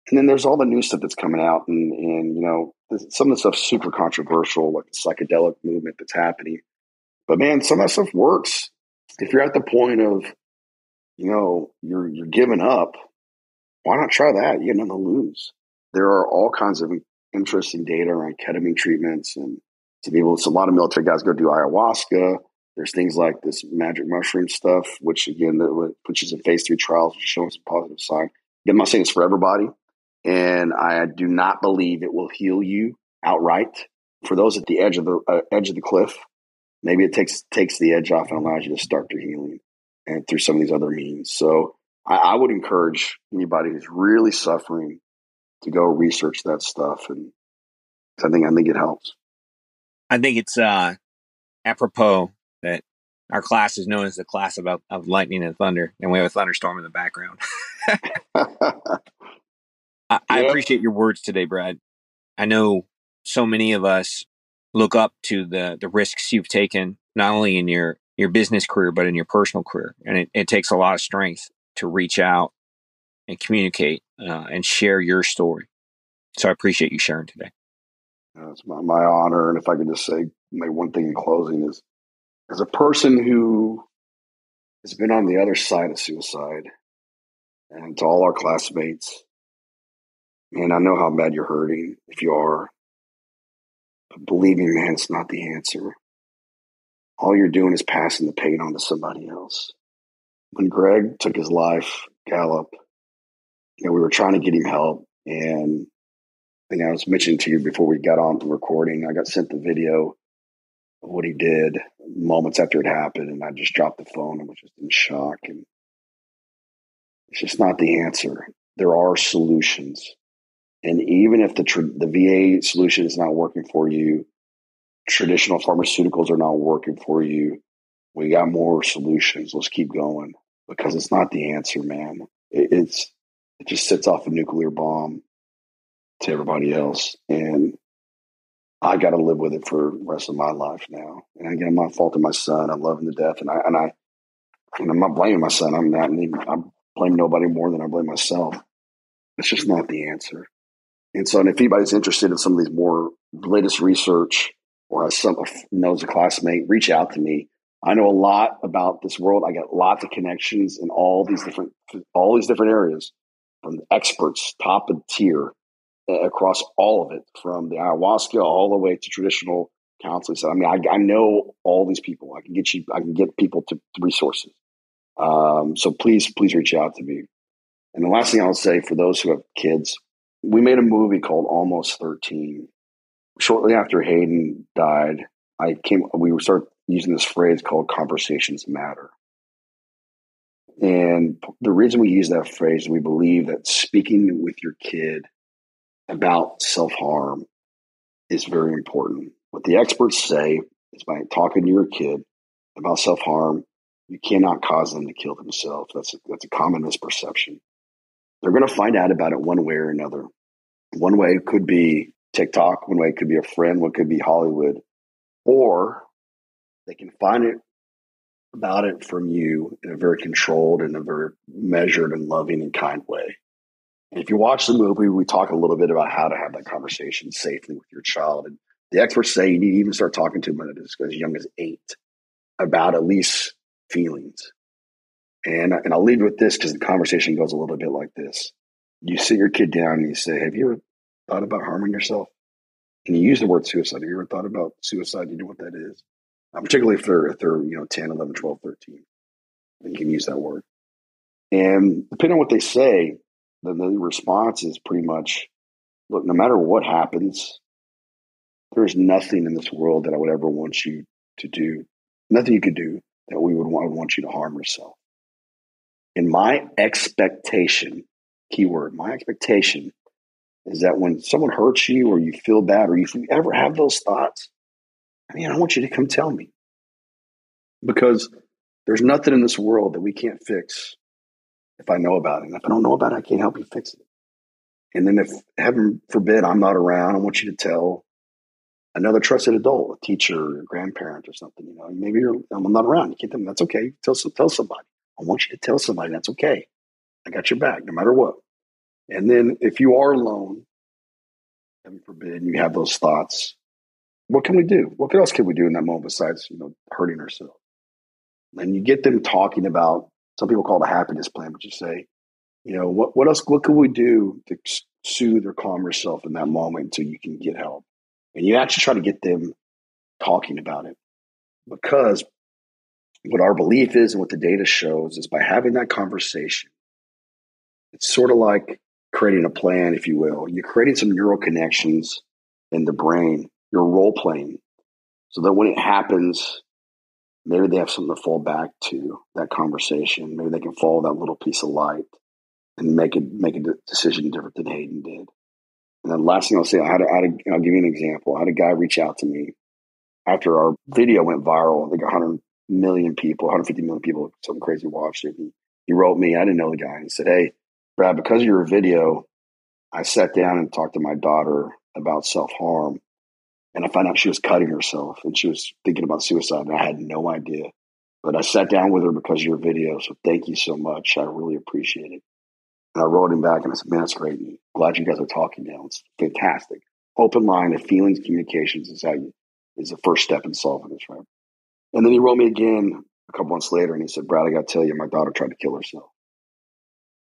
And then there's all the new stuff that's coming out. And, and you know, some of the stuff's super controversial, like the psychedelic movement that's happening. But man, some of that stuff works. If you're at the point of, you know, you're you're giving up, why not try that? You got nothing to lose. There are all kinds of interesting data around ketamine treatments and to be able to, a lot of military guys go do ayahuasca There's things like this magic mushroom stuff, which again, that puts you in phase three trials, showing some positive sign. I'm not saying it's for everybody, and I do not believe it will heal you outright. For those at the edge of the uh, edge of the cliff, maybe it takes takes the edge off and allows you to start your healing, and through some of these other means. So I, I would encourage anybody who's really suffering to go research that stuff, and I think I think it helps. I think it's uh, apropos our class is known as the class of, of lightning and thunder, and we have a thunderstorm in the background. I, I appreciate your words today, Brad. I know so many of us look up to the the risks you've taken, not only in your your business career but in your personal career, and it, it takes a lot of strength to reach out and communicate uh, and share your story. So I appreciate you sharing today. it's my, my honor, and if I could just say, my one thing in closing is, as a person who has been on the other side of suicide, and to all our classmates, Man, I know how bad you're hurting if you are. But believe me, man, it's not the answer. All you're doing is passing the pain on to somebody else. When Greg took his life, Gallup, you know, we were trying to get him help. And I I was mentioning to you before we got on the recording, I got sent the video what he did moments after it happened. And I just dropped the phone and was just in shock. And it's just not the answer. There are solutions. And even if the tr- the VA solution is not working for you, traditional pharmaceuticals are not working for you. We got more solutions. Let's keep going because it's not the answer, man. It, it's it just sets off a nuclear bomb to everybody else, and I got to live with it for the rest of my life now. And again, I'm not faulting my son. I love him to death, and I and I and I'm not blaming my son. I'm not. I blame nobody more than I blame myself. It's just not the answer. And so, and if anybody's interested in some of these more latest research or has some knows a classmate, reach out to me. I know a lot about this world. I got lots of connections in all these different all these different areas, from experts, top of tier, across all of it, from the ayahuasca all the way to traditional counseling. So I mean, I, I know all these people. I can get you. I can get people to, to resources. Um, so please, please reach out to me. And the last thing I'll say for those who have kids, we made a movie called Almost 13. Shortly after Hayden died, I came we started using this phrase called conversations matter. And the reason we use that phrase, we believe that speaking with your kid about self harm is very important. What the experts say is by talking to your kid about self harm, you cannot cause them to kill themselves. That's a, that's a common misperception. They're going to find out about it one way or another. One way could be TikTok, one way could be a friend, one could be Hollywood, or they can find it about it from you in a very controlled and a very measured and loving and kind way. And if you watch the movie, we talk a little bit about how to have that conversation safely with your child. And the experts say you need to even start talking to them as young as eight about at least feelings. And, and I'll leave with this because the conversation goes a little bit like this. You sit your kid down and you say, Have you ever thought about harming yourself? And you use the word suicide. Have you ever thought about suicide? Do you know what that is? Uh, particularly if they're, if they're, you know, 10, 11, 12, 13. You can use that word. And depending on what they say, then the response is pretty much look, no matter what happens, there's nothing in this world that I would ever want you to do, nothing you could do that we would want, want you to harm yourself. And my expectation, keyword, my expectation is that when someone hurts you or you feel bad or if you ever have those thoughts, I mean, I want you to come tell me. Because there's nothing in this world that we can't fix if I know about it. And if I don't know about it, I can't help you fix it. And then if heaven forbid I'm not around, I want you to tell another trusted adult, a teacher, a grandparent or something, you know, maybe you're I'm not around. You can't tell them that's okay. Tell tell somebody. I want you to tell somebody that's okay. I got your back no matter what. And then if you are alone, heaven forbid, you have those thoughts, what can we do? What else can we do in that moment besides, you know, hurting ourselves? And you get them talking about, some people call it a happiness plan, but you say, you know, what, what else, what can we do to soothe or calm yourself in that moment until you can get help? And you actually try to get them talking about it because what our belief is and what the data shows is by having that conversation, it's sort of like creating a plan, if you will. You're creating some neural connections in the brain. You're role playing so that when it happens, maybe they have something to fall back to that conversation. Maybe they can follow that little piece of light and make it make a decision different than Hayden did. And then last thing I'll say, I had, a, I had a, I'll give you an example. I had a guy reach out to me after our video went viral. I think 100 million people, 150 million people, something crazy watched it. And he wrote me. I didn't know the guy. He said, "Hey, Brad, because of your video, I sat down and talked to my daughter about self harm, and I found out she was cutting herself and she was thinking about suicide. And I had no idea, but I sat down with her because of your video. So thank you so much. I really appreciate it." And I wrote him back and I said, "Man, that's great. Glad you guys are talking now. It's fantastic. Open line of feelings communications is how you is the first step in solving this, right?" And then he wrote me again a couple months later and he said, Brad, I got to tell you, my daughter tried to kill herself.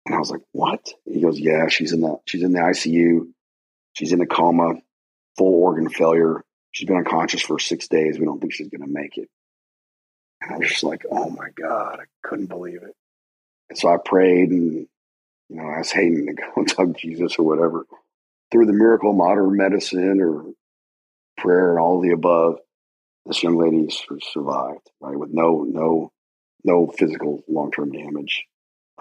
And I was like, what? He goes, yeah, she's in the, she's in the ICU. She's in a coma, full organ failure. She's been unconscious for six days. We don't think she's going to make it. And I was just like, oh my God, I couldn't believe it. And so I prayed and, you know, asked Hayden to go and talk Jesus or whatever. Through the miracle of modern medicine or prayer and all the above, this young lady survived, right, with no no no physical long term damage.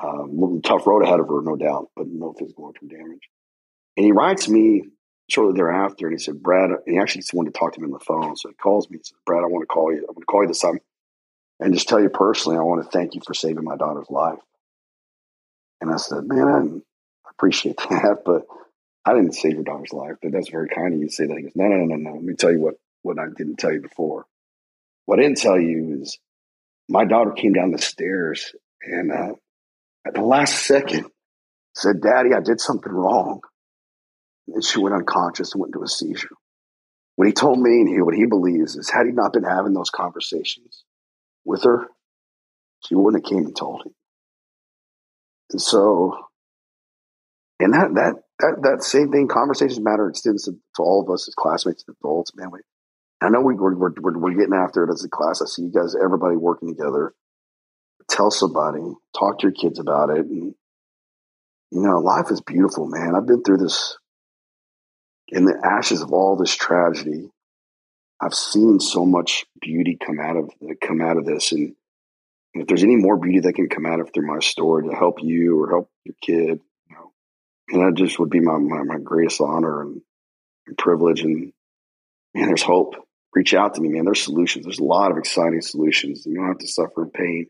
Um, little tough road ahead of her, no doubt, but no physical long term damage. And he writes me shortly thereafter, and he said, "Brad," he actually just wanted to talk to me on the phone, so he calls me He says, "Brad, I want to call you. I want to call you this time, and just tell you personally, I want to thank you for saving my daughter's life." And I said, "Man, I appreciate that, but." I didn't save your daughter's life, but that's very kind of you to say that. He goes, no, no, no, no, no. Let me tell you what what I didn't tell you before. What I didn't tell you is my daughter came down the stairs and uh, at the last second said, Daddy, I did something wrong. And she went unconscious and went into a seizure. What he told me and he, what he believes is had he not been having those conversations with her, she wouldn't have came and told him. And so, and that, that, that, that same thing, conversations matter extends to, to all of us as classmates and adults, man. We, I know we, we're, we're, we're getting after it as a class. I see you guys, everybody working together. Tell somebody, talk to your kids about it. And, you know, life is beautiful, man. I've been through this in the ashes of all this tragedy. I've seen so much beauty come out of come out of this, and if there's any more beauty that can come out of through my story to help you or help your kid, you know, and that just would be my my, my greatest honor and, and privilege. And man, there's hope reach out to me, man. There's solutions. There's a lot of exciting solutions. You don't have to suffer in pain.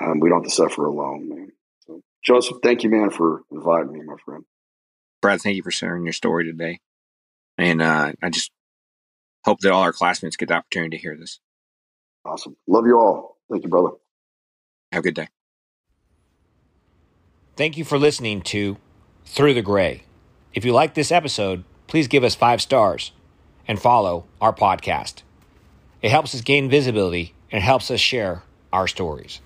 Um, we don't have to suffer alone, man. So, Joseph, thank you, man, for inviting me, my friend. Brad, thank you for sharing your story today. And uh, I just hope that all our classmates get the opportunity to hear this. Awesome. Love you all. Thank you, brother. Have a good day. Thank you for listening to Through the Gray. If you like this episode, please give us five stars and follow our podcast. It helps us gain visibility and helps us share our stories.